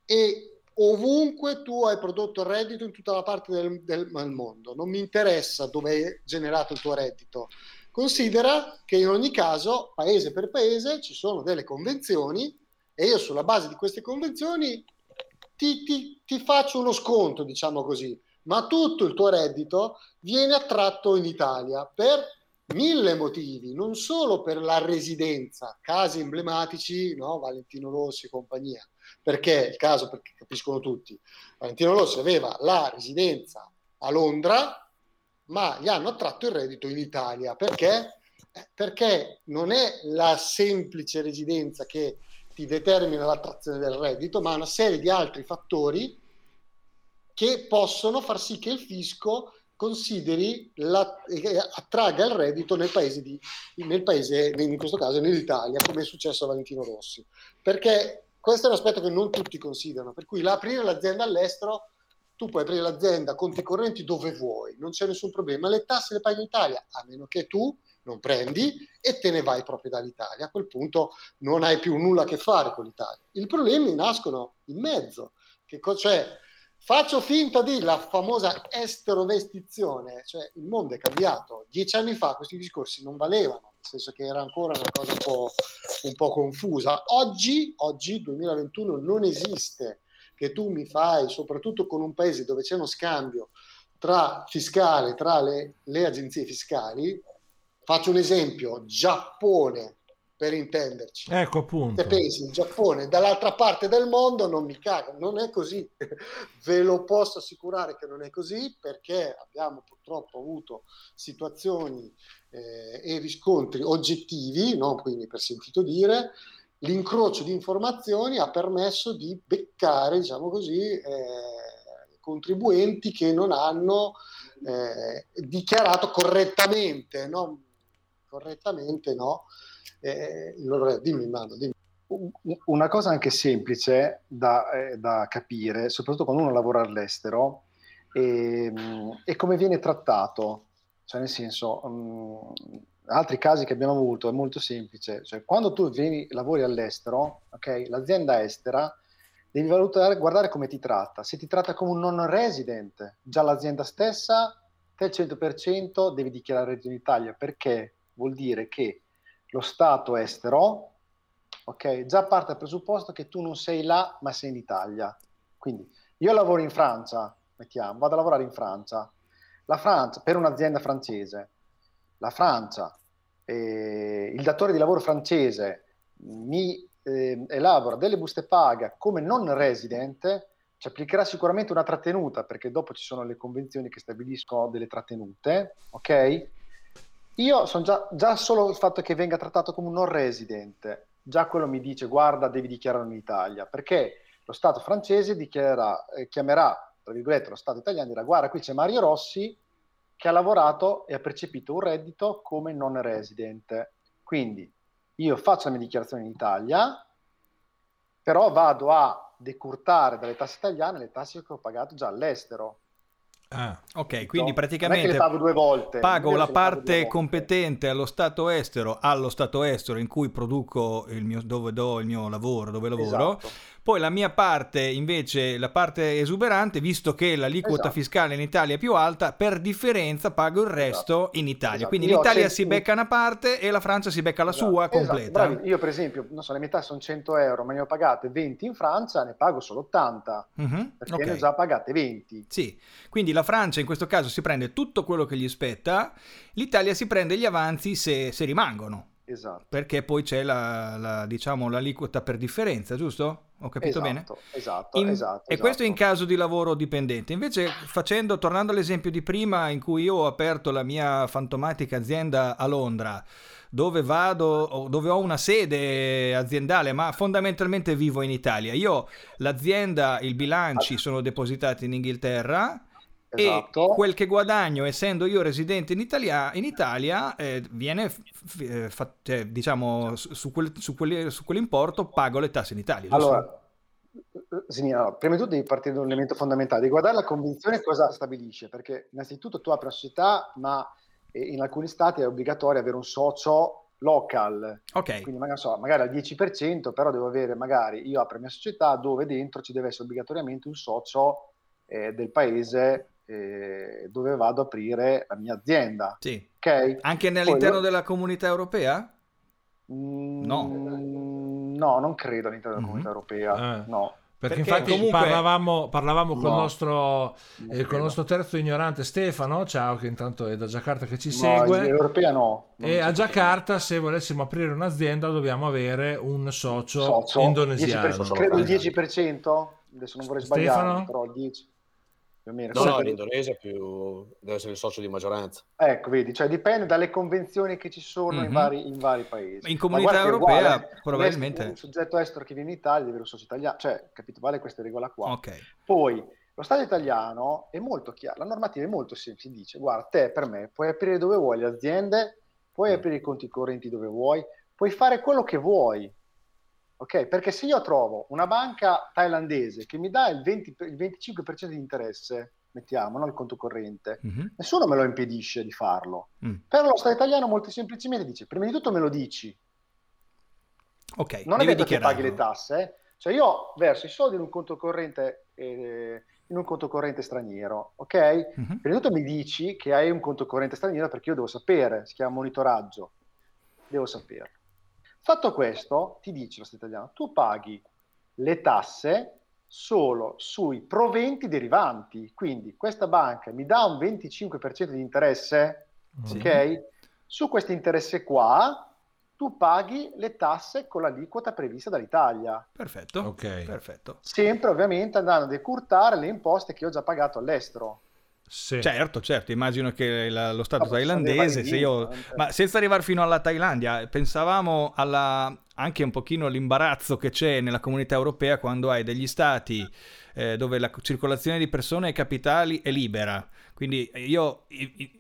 e ovunque tu hai prodotto il reddito in tutta la parte del, del- del mondo. Non mi interessa dove è generato il tuo reddito. Considera che in ogni caso, paese per paese, ci sono delle convenzioni e io sulla base di queste convenzioni ti, ti- ti faccio uno sconto, diciamo così, ma tutto il tuo reddito viene attratto in Italia per mille motivi, non solo per la residenza, casi emblematici, no? Valentino Rossi e compagnia, perché il caso, perché capiscono tutti, Valentino Rossi aveva la residenza a Londra, ma gli hanno attratto il reddito in Italia, perché? Eh, Perché non è la semplice residenza che ti determina l'attrazione del reddito, ma una serie di altri fattori che possono far sì che il fisco consideri la, eh, attragga il reddito nel paese, di, nel paese, in questo caso nell'Italia, come è successo a Valentino Rossi. Perché questo è un aspetto che non tutti considerano, per cui l'aprire l'azienda all'estero, tu puoi aprire l'azienda, conti correnti dove vuoi, non c'è nessun problema, le tasse le paghi in Italia, a meno che tu non prendi e te ne vai proprio dall'Italia. A quel punto non hai più nulla a che fare con l'Italia. I problemi nascono in mezzo, che co- cioè faccio finta di la famosa esterovestizione, cioè il mondo è cambiato. Dieci anni fa questi discorsi non valevano, nel senso che era ancora una cosa un po', un po' confusa. Oggi, oggi, 2021, non esiste che tu mi fai, soprattutto con un paese dove c'è uno scambio tra fiscale, tra le, le agenzie fiscali. Faccio un esempio, Giappone, per intenderci. Ecco appunto. Se pensi il Giappone dall'altra parte del mondo non mi cago, non è così. [laughs] Ve lo posso assicurare che non è così perché abbiamo purtroppo avuto situazioni eh, e riscontri oggettivi, non quindi per sentito dire, l'incrocio di informazioni ha permesso di beccare, diciamo così, eh, contribuenti che non hanno eh, dichiarato correttamente, no? correttamente no? Eh, loro, dimmi, Mano, dimmi. Una cosa anche semplice da, eh, da, capire, soprattutto quando uno lavora all'estero, è, è come viene trattato. Cioè, nel senso, um, altri casi che abbiamo avuto è molto semplice. Cioè, quando tu vieni, lavori all'estero, okay, l'azienda estera devi valutare, guardare come ti tratta. Se ti tratta come un non resident, già l'azienda stessa, te al 100% devi dichiarare reddito in Italia, perché vuol dire che lo Stato estero, ok, già parte dal presupposto che tu non sei là, ma sei in Italia. Quindi io lavoro in Francia, mettiamo, vado a lavorare in Francia. La Francia, per un'azienda francese, la Francia, eh, il datore di lavoro francese mi eh, elabora delle buste paga come non resident, ci applicherà sicuramente una trattenuta, perché dopo ci sono le convenzioni che stabiliscono delle trattenute, ok? Io sono già, già solo il fatto che venga trattato come un non residente, già quello mi dice guarda devi dichiararlo in Italia, perché lo Stato francese dichiarerà, eh, chiamerà, tra virgolette, lo Stato italiano dirà guarda qui c'è Mario Rossi che ha lavorato e ha percepito un reddito come non residente. Quindi io faccio la mia dichiarazione in Italia, però vado a decurtare dalle tasse italiane le tasse che ho pagato già all'estero. Ah, ok, quindi no, praticamente pago, due volte. pago la parte competente allo Stato estero, allo Stato estero in cui produco il mio, dove do il mio lavoro, dove lavoro. Esatto. Poi la mia parte, invece, la parte esuberante, visto che l'aliquota esatto. fiscale in Italia è più alta, per differenza pago il resto esatto. in Italia. Esatto. Quindi l'Italia si becca una parte e la Francia si becca la esatto. sua esatto. completa. Bravi. Io, per esempio, non so, le metà sono 100 euro, ma ne ho pagate 20 in Francia, ne pago solo 80 mm-hmm. perché okay. ne ho già pagate 20. Sì, quindi la Francia in questo caso si prende tutto quello che gli spetta, l'Italia si prende gli avanzi se, se rimangono. Esatto. Perché poi c'è la, la, diciamo, l'aliquota per differenza, giusto? Ho capito esatto, bene? Esatto, in, esatto. E questo in caso di lavoro dipendente. Invece, facendo, tornando all'esempio di prima, in cui io ho aperto la mia fantomatica azienda a Londra, dove vado, dove ho una sede aziendale, ma fondamentalmente vivo in Italia. Io, l'azienda, i bilanci sono depositati in Inghilterra Esatto. E quel che guadagno, essendo io residente in Italia, in Italia eh, viene, f- eh, fa- cioè, diciamo, su, quel, su, quel, su, quell'importo pago le tasse in Italia. Allora, no, prima di tutto devi partire da un elemento fondamentale, devi guardare la convenzione cosa stabilisce, perché innanzitutto tu apri una società, ma in alcuni stati è obbligatorio avere un socio local, ok quindi magari, so, magari al 10%, però devo avere magari, io apro la mia società dove dentro ci deve essere obbligatoriamente un socio eh, del paese eh, dove vado ad aprire la mia azienda. Sì. Okay? Anche all'interno Poi, della comunità europea? Mm, no. No, non credo all'interno della comunità mm-hmm. europea. Eh. No. Perché, Perché, infatti comunque... parlavamo, parlavamo no, con, il nostro, eh, con il nostro terzo ignorante Stefano, ciao, che intanto è da Giacarta che ci no, segue. Europea no. E a Giacarta, se volessimo aprire un'azienda, dobbiamo avere un socio, socio indonesiano. 10%, credo il 10%, adesso non vorrei sbagliare, Stefano? però il 10% più o meno. No, no, in Indonesia più deve essere il socio di maggioranza. Ecco, vedi, cioè dipende dalle convenzioni che ci sono mm-hmm. in, mhm. vari, in, vari, paesi. In comunità europea uguale, probabilmente... Un soggetto estero che viene in Italia deve avere un socio italiano, cioè, capito, vale questa regola qua. Okay. Poi, lo Stato italiano è molto chiaro, la normativa è molto semplice, dice, guarda, te per me puoi aprire dove vuoi le aziende, puoi mm. aprire i conti correnti dove vuoi, puoi fare quello che vuoi, ok? Perché se io trovo una banca thailandese che mi dà il, 20, il 25% di interesse, mettiamo, no? il conto corrente, mm-hmm. nessuno me lo impedisce di farlo. Mm. Però lo Stato italiano molto semplicemente dice, prima di tutto me lo dici. Ok, non è detto che paghi le tasse, eh? cioè io verso i soldi in un conto corrente, eh, in un conto corrente straniero, ok? Mm-hmm. Prima di tutto mi dici che hai un conto corrente straniero perché io devo sapere, si chiama monitoraggio, devo saperlo. Fatto questo, ti dice lo Stato italiano, tu paghi le tasse solo sui proventi derivanti. Quindi questa banca mi dà un 25% di interesse, sì. ok? Su questo interesse qua, tu paghi le tasse con l'aliquota prevista dall'Italia. Perfetto. Ok. Perfetto. Sempre ovviamente andando a decurtare le imposte che ho già pagato all'estero. Sì. Certo, certo, immagino che la- lo Stato No, sono dei thailandese, se io... ma senza arrivare fino alla Thailandia, pensavamo alla... anche un pochino all'imbarazzo che c'è nella comunità europea quando hai degli stati eh, dove la circolazione di persone e capitali è libera. Quindi io i- i-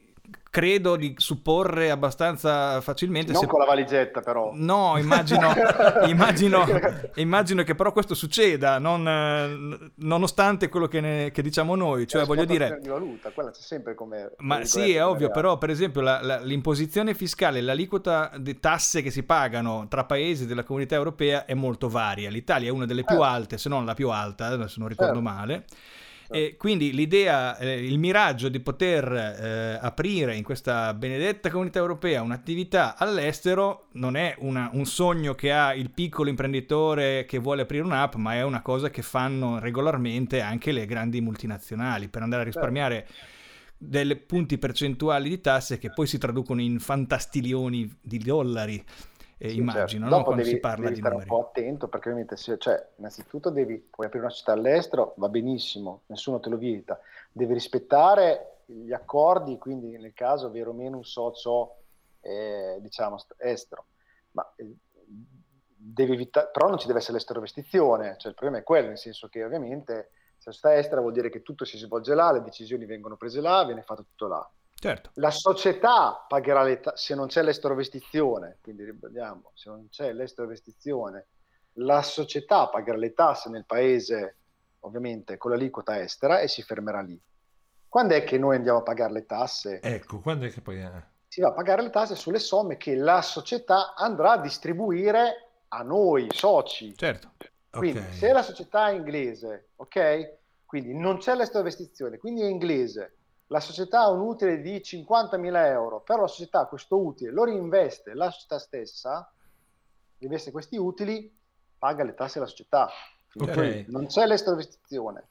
credo di supporre abbastanza facilmente... Non se- con la valigetta però. No, immagino, [laughs] immagino, immagino che però questo succeda, non, eh, nonostante quello che, ne- che diciamo noi, cioè voglio dire... Di valuta, quella c'è sempre come... Ma sì, è ovvio, però per esempio la- la- l'imposizione fiscale, l'aliquota di tasse che si pagano tra paesi della comunità europea è molto varia. L'Italia è una delle più Certo. alte, se non la più alta, adesso non ricordo Certo. male. E quindi l'idea, eh, il miraggio di poter eh, aprire in questa benedetta comunità europea un'attività all'estero non è una- un sogno che ha il piccolo imprenditore che vuole aprire un'app, ma è una cosa che fanno regolarmente anche le grandi multinazionali per andare a risparmiare delle punti percentuali di tasse che poi si traducono in fantastilioni di dollari, eh, Sì, immagino, certo. no? Quando devi, si parla devi di stare numeri. un po' attento perché ovviamente, se- cioè, innanzitutto devi, puoi aprire una società all'estero, va benissimo, nessuno te lo vieta, devi rispettare gli accordi, quindi nel caso avere o meno un socio, eh, diciamo, st- estero, ma eh, devi evitare, però non ci deve essere l'esterovestizione, cioè il problema è quello, nel senso che ovviamente se la società estera vuol dire che tutto si svolge là, le decisioni vengono prese là, viene fatto tutto là. Certo, La società pagherà le ta- se non c'è l'esterovestizione, quindi ribadiamo, se non c'è l'esterovestizione, la società pagherà le tasse nel paese, ovviamente con l'aliquota estera, e si fermerà lì. Quando è che noi andiamo a pagare le tasse? Ecco, quando è che poi... eh, Si va a pagare le tasse sulle somme che la società andrà a distribuire a noi, soci. certo. Quindi ok. se la società è inglese, ok? Quindi non c'è l'esterovestizione, quindi è inglese. La società ha un utile di 50.000 euro, però la società questo utile lo reinveste, la società stessa reinveste questi utili, paga le tasse alla società. Quindi Ok. poi non c'è l'esterovestizione.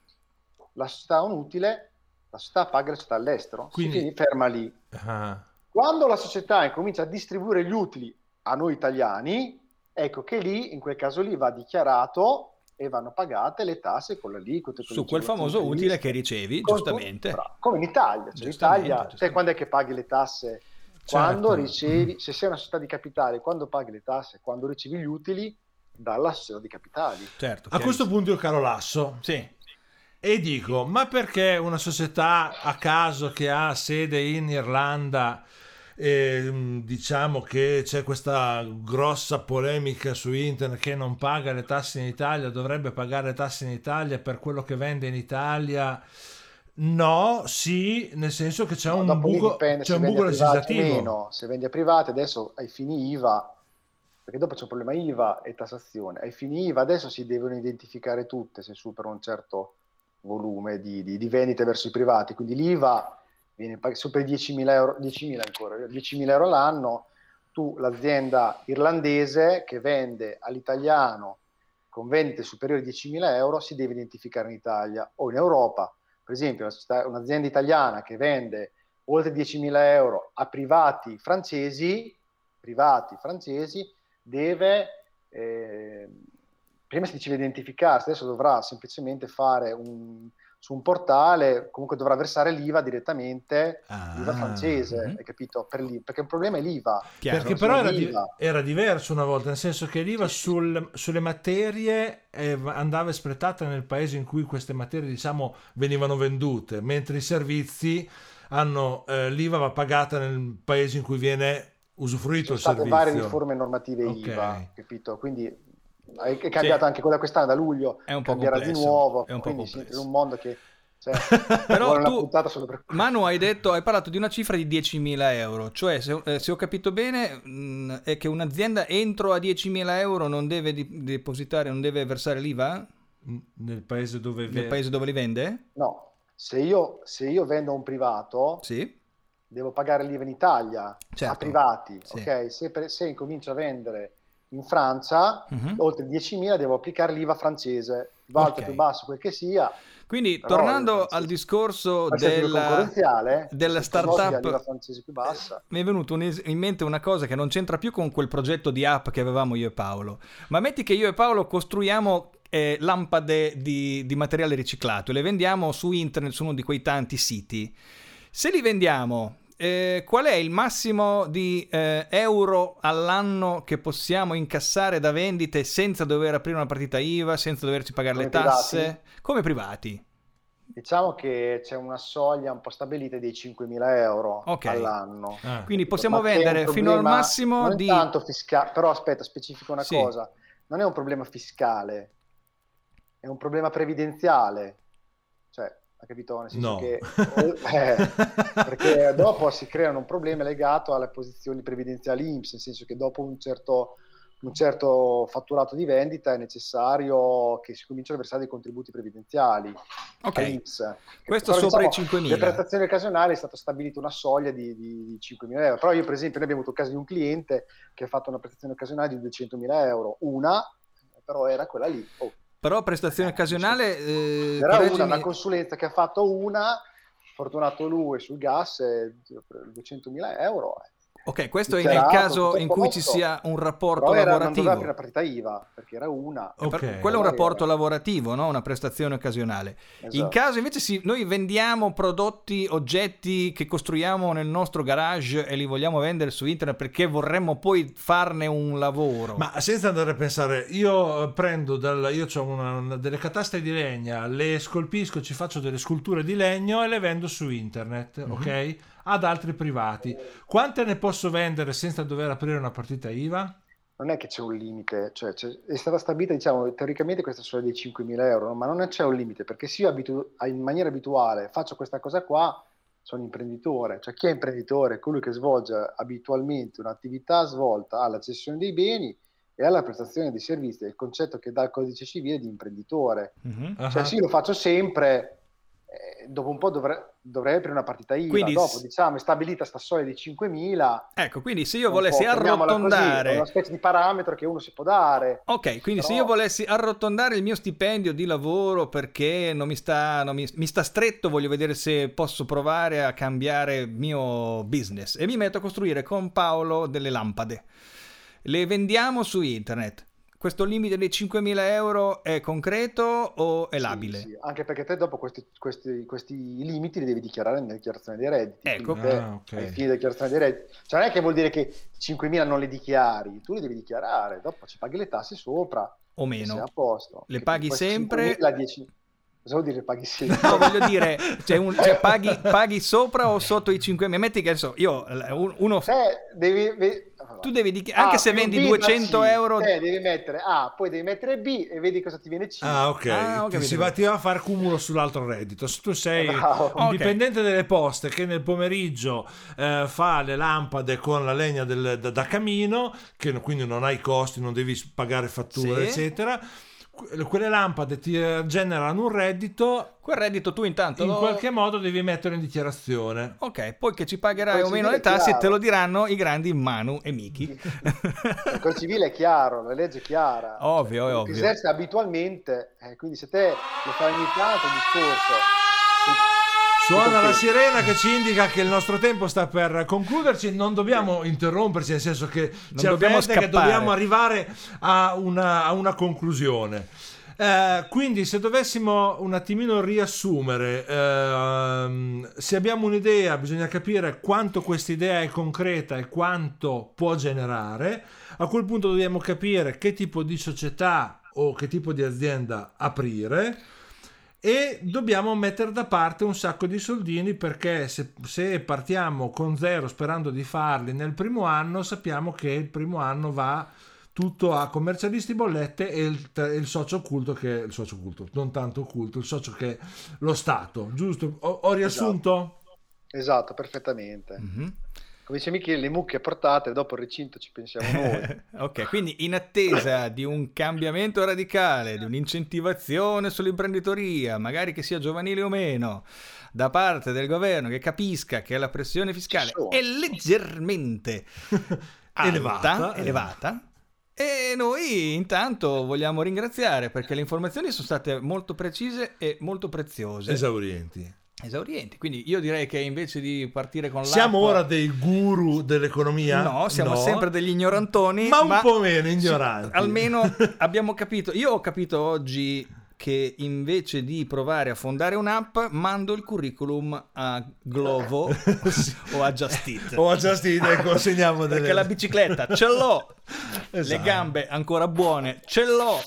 La società ha un utile, la società paga la società all'estero, Quindi- si ferma lì. Ah, Quando la società incomincia a distribuire gli utili a noi italiani, ecco che lì, in quel caso lì, va dichiarato e vanno pagate le tasse con l'aliquota. con Su quel famoso utile che ricevi, Con- giustamente. bravo, come in Italia. Cioè in Italia, giustamente. te quando è che paghi le tasse? Quando Certo. ricevi, se sei una società di capitale, quando paghi le tasse? Quando ricevi gli utili dalla società di capitali. Certo, a questo punto io caro Lasso Sì, e dico, ma perché una società a caso che ha sede in Irlanda, ehm, diciamo che c'è questa grossa polemica su internet che non paga le tasse in Italia, dovrebbe pagare le tasse in Italia per quello che vende in Italia? No, sì, nel senso che c'è un Dopo lì buco, dipende c'è un buco legislativo. meno. Se vendi a privati adesso ai fini IVA, perché dopo c'è un problema IVA e tassazione. Ai fini IVA adesso si devono identificare tutte se superano un certo volume di, di- di vendite verso i privati. Quindi l'IVA viene i 10.000 euro, 10.000 ancora, 10.000 euro l'anno. Tu, l'azienda irlandese che vende all'italiano con vendite superiori a 10.000 euro, si deve identificare in Italia o in Europa. Per esempio, società- un'azienda italiana che vende oltre 10.000 euro a privati francesi, privati francesi, deve, eh, prima si diceva identificarsi, adesso dovrà semplicemente fare un, su un portale, comunque dovrà versare l'IVA direttamente, Ah, l'IVA francese, hai capito? Per l'I- perché il problema è l'IVA. chiaro. Perché però era, di- l'IVA. era diverso una volta, nel senso che l'IVA Sì, sì. sul- sulle materie eh, andava espletata nel paese in cui queste materie diciamo venivano vendute, mentre i servizi hanno eh, l'IVA va pagata nel paese in cui viene usufruito Ci il sono state servizio. varie riforme normative Ok. IVA, capito? Quindi è cambiata anche quella quest'anno da luglio, È un po' cambierà di complesso, nuovo, è un quindi sì, è un mondo che cioè, [laughs] Però tu- per Manu hai detto, hai parlato di una cifra di 10.000 euro, cioè se, eh, se ho capito bene mh, è che un'azienda entro a 10.000 euro non deve di- depositare, non deve versare l'IVA nel paese dove nel paese dove li vende? No, se io, se io vendo a un privato, Sì, devo pagare l'IVA in Italia Certo. a privati, Sì. ok? Se, per- se incomincio a vendere in Francia, Mhm. oltre 10.000 devo applicare l'IVA francese. più alto, Ok. più basso, quel che sia. Quindi, Però, tornando eh, al discorso della, della startup, bassa. mi è es- in mente una cosa che non c'entra più con quel progetto di app che avevamo io e Paolo. Ma metti che io e Paolo costruiamo eh, lampade di, di materiale riciclato e le vendiamo su internet su uno di quei tanti siti. Se li vendiamo, eh, qual è il massimo di eh, euro all'anno che possiamo incassare da vendite senza dover aprire una partita IVA, senza doverci pagare le Come tasse? privati? Come privati. Diciamo che c'è una soglia un po' stabilita dei 5.000 euro Ok. all'anno. Ah. Quindi possiamo Ma vendere fino al massimo non di... tanto fiscale, però aspetta, specifico una Sì. cosa, non è un problema fiscale, è un problema previdenziale. Capito? Nel senso No. che [laughs] eh, perché dopo si creano un problema legato alle posizioni previdenziali IMSS, nel senso che dopo un certo, un certo fatturato di vendita è necessario che si cominciano a versare dei contributi previdenziali Ok. all'INPS. Questo Però, sopra diciamo, i 5.000. Le prestazioni occasionali è stata stabilita una soglia di, di- di 5.000 euro. Però io, per esempio, noi abbiamo avuto il caso di un cliente che ha fatto una prestazione occasionale di 200.000 euro. Una, però era quella lì. Oh, Però prestazione occasionale... eh, era una, correggimi- una consulenza che ha fatto una, fortunato lui sul gas, eh, 200.000 euro. eh. Ok, questo è nel caso in cui ci posto. sia un rapporto Però era, non lavorativo. doveva aprire la partita IVA, perché era una. Eh, per- Ok. Quello è un rapporto era- lavorativo, no? una prestazione occasionale. In Esatto. caso invece si- noi vendiamo prodotti, oggetti che costruiamo nel nostro garage e li vogliamo vendere su internet perché vorremmo poi farne un lavoro. Ma senza andare a pensare, io prendo dal, io ho una, una- delle cataste di legna, le scolpisco, ci faccio delle sculture di legno e le vendo su internet, Mhm. ok? Ad altri privati. Quante ne posso vendere senza dover aprire una partita IVA? non è che c'è un limite, cioè è stata stabilita, diciamo, teoricamente questa soglia dei 5.000 euro, ma non c'è un limite, perché se io abitu- in maniera abituale faccio questa cosa qua, sono imprenditore, cioè chi è imprenditore colui che svolge abitualmente un'attività svolta alla cessione dei beni e alla prestazione dei servizi, è il concetto che dà il codice civile di imprenditore. Mhm. Ah, Cioè se io lo faccio sempre, dopo un po' dovrei, dovrei aprire una partita IVA, Quindi dopo diciamo è stabilita sta soglia di 5.000, Ecco, quindi se io volessi chiamiamola così, arrotondare... una specie di parametro che uno si può dare. Ok, quindi se Però- io volessi arrotondare il mio stipendio di lavoro perché non mi sta, non mi, mi sta stretto, voglio vedere se posso provare a cambiare il mio business e mi metto a costruire con Paolo delle lampade. Le vendiamo su internet. Questo limite dei 5.000 euro è concreto o è labile? Sì, sì, Anche perché te dopo questi, questi- questi limiti li devi dichiarare nella dichiarazione dei redditi. Ecco. Ah, ok. ai fini della dichiarazione dei redditi. Cioè non è che vuol dire che 5.000 non le dichiari, tu li devi dichiarare, dopo ci paghi le tasse sopra O meno? a posto. Le paghi sempre? 5.000, 10 Cosa vuol dire paghi sempre? No, voglio dire, cioè, un- cioè, paghi, paghi sopra o sotto i 5.000? Metti che adesso io, un- uno, Te devi, ve- tu devi dichiarare, anche A se vendi B da 200 C, euro... Te devi mettere A, poi devi mettere B e vedi cosa ti viene C. Ah, ok. Ah, Ti si va, ti va a fare cumulo sull'altro reddito. Se tu sei Bravo. un Ok. dipendente delle poste che nel pomeriggio eh, fa le lampade con la legna del- da, da camino, che quindi non hai costi, non devi pagare fatture, Sì. eccetera. Que- Quelle lampade ti eh, generano un reddito, Quel reddito tu intanto in lo... qualche modo devi mettere in dichiarazione. Ok, poi che ci pagherai o si meno le tasse te lo diranno i grandi Manu e Miki. [laughs] Il codice civile è chiaro, la legge è chiara. Ovvio, è Quello ovvio. Che esercita abitualmente, eh, quindi se te lo fai ogni tanto il discorso... Suona la sirena che ci indica che il nostro tempo sta per concluderci. Non dobbiamo interromperci, nel senso che ci dobbiamo che dobbiamo arrivare a una, a una conclusione. Eh, quindi, se dovessimo un attimino riassumere, ehm, se abbiamo un'idea, bisogna capire quanto questa idea è concreta e quanto può generare. A quel punto dobbiamo capire che tipo di società o che tipo di azienda aprire e dobbiamo mettere da parte un sacco di soldini perché se, se partiamo con zero sperando di farli nel primo anno sappiamo che il primo anno va tutto a commercialisti bollette e il, il socio occulto che è il socio occulto non tanto occulto il socio che è lo Stato giusto? ho, ho riassunto? Esatto, perfettamente. Mhm. Come dice Michele, le mucche portate, dopo il recinto ci pensiamo noi. [laughs] ok, quindi in attesa di un cambiamento radicale, di un'incentivazione sull'imprenditoria, magari che sia giovanile o meno, da parte del governo che capisca che la pressione fiscale è leggermente alta, [laughs] Elevata, elevata, E noi intanto vogliamo ringraziare perché le informazioni sono state molto precise e molto preziose. Esaurienti. Esaurienti. Quindi io direi che invece di partire con l'app... Siamo ora dei guru dell'economia? No, siamo No. sempre degli ignorantoni. Ma un po' meno ignoranti. Sì, almeno [laughs] abbiamo capito. Io ho capito oggi che invece di provare a fondare un'app, mando il curriculum a Glovo [laughs] o a Just Eat. O a Just Eat e consegniamo delle... Perché la bicicletta ce l'ho, Esatto. le gambe ancora buone ce l'ho.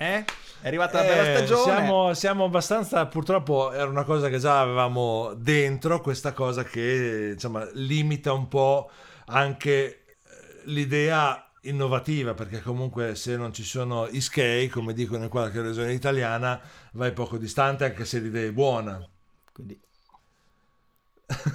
Eh? È arrivata la bella Eh, stagione. Siamo, siamo abbastanza, purtroppo era una cosa che già avevamo dentro, questa cosa che insomma limita un po' anche eh, l'idea innovativa, perché comunque se non ci sono ischei, come dicono in qualche regione italiana, vai poco distante anche se l'idea è buona. Quindi...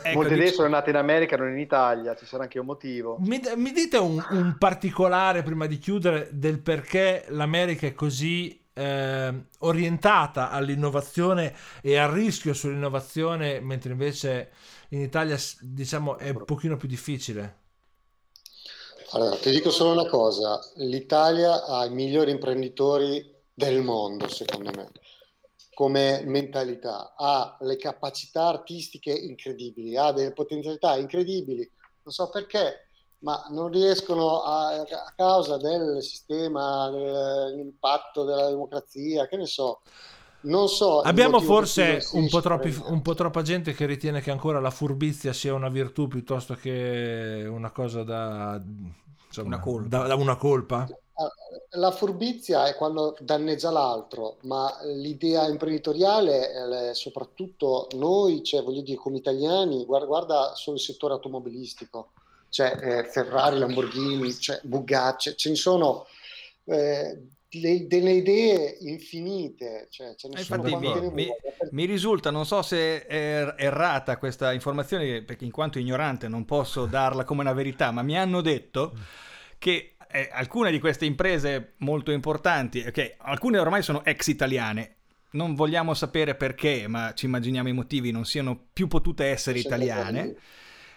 Ecco, Molte idee dic- sono nate in America, non in Italia, ci sarà anche un motivo. Mi, mi dite un, un particolare prima di chiudere del perché l'America è così eh, orientata all'innovazione e al rischio sull'innovazione, mentre invece in Italia diciamo è un pochino più difficile. Allora, ti dico solo una cosa, l'Italia ha i migliori imprenditori del mondo, secondo me, come mentalità, ha le capacità artistiche incredibili, ha delle potenzialità incredibili, non so perché, ma non riescono a, a causa del sistema, dell'impatto della democrazia, che ne so, non so. Abbiamo forse un po, troppi- un po' troppa gente che ritiene che ancora la furbizia sia una virtù piuttosto che una cosa da... insomma, Una colpa. da- da una colpa. Ah, La furbizia è quando danneggia l'altro, ma l'idea imprenditoriale, eh, soprattutto noi, cioè, voglio dire, come italiani, guarda, guarda solo il settore automobilistico, cioè eh, Ferrari, Lamborghini, cioè, Bugatti, ce ne sono eh, le- delle idee infinite, cioè, ce ne Eh, sono infatti quante mi- ne mi-. Mi risulta, non so se è errata questa informazione, perché in quanto ignorante non posso darla come una verità, ma mi hanno detto che eh, alcune di queste imprese molto importanti, ok, alcune ormai sono ex italiane, non vogliamo sapere perché, ma ci immaginiamo i motivi, non siano più potute essere italiane.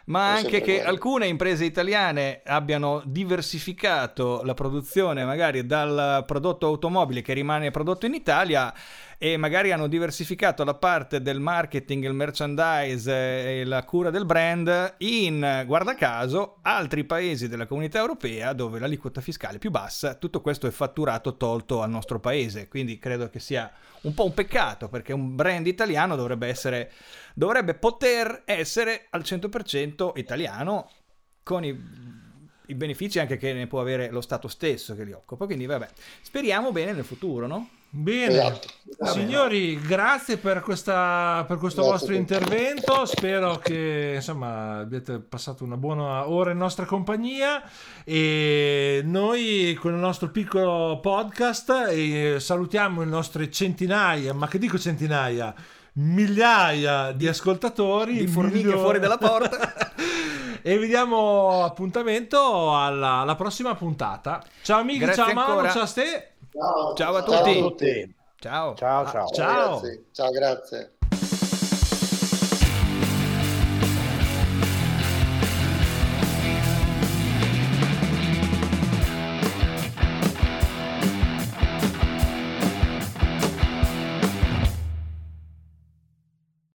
Ma anche che alcune imprese italiane abbiano diversificato la produzione magari dal prodotto automobile che rimane prodotto in Italia e magari hanno diversificato la parte del marketing, il merchandise e la cura del brand in, guarda caso, altri paesi della comunità europea dove l'aliquota fiscale è più bassa. Tutto questo è fatturato tolto al nostro paese, quindi credo che sia un po' un peccato perché un brand italiano dovrebbe essere dovrebbe poter essere al 100% italiano con i, i benefici anche che ne può avere lo Stato stesso che li occupa. Quindi vabbè, speriamo bene nel futuro, no? Bene, Esatto. signori, grazie per, questa, per questo Grazie vostro a te. intervento. Spero che insomma abbiate passato una buona ora in nostra compagnia. E noi, con il nostro piccolo podcast, eh, salutiamo i nostri centinaia, ma che dico centinaia? Migliaia di ascoltatori, Di formiche milioni- fuori dalla porta. [laughs] e vi diamo appuntamento alla, alla prossima puntata. Ciao amici, Grazie ciao Manu, ancora. ciao Ste. Ciao, Ciao a ciao tutti. tutti. Ciao. Ciao, ciao. Ciao. Ragazzi, ciao, grazie.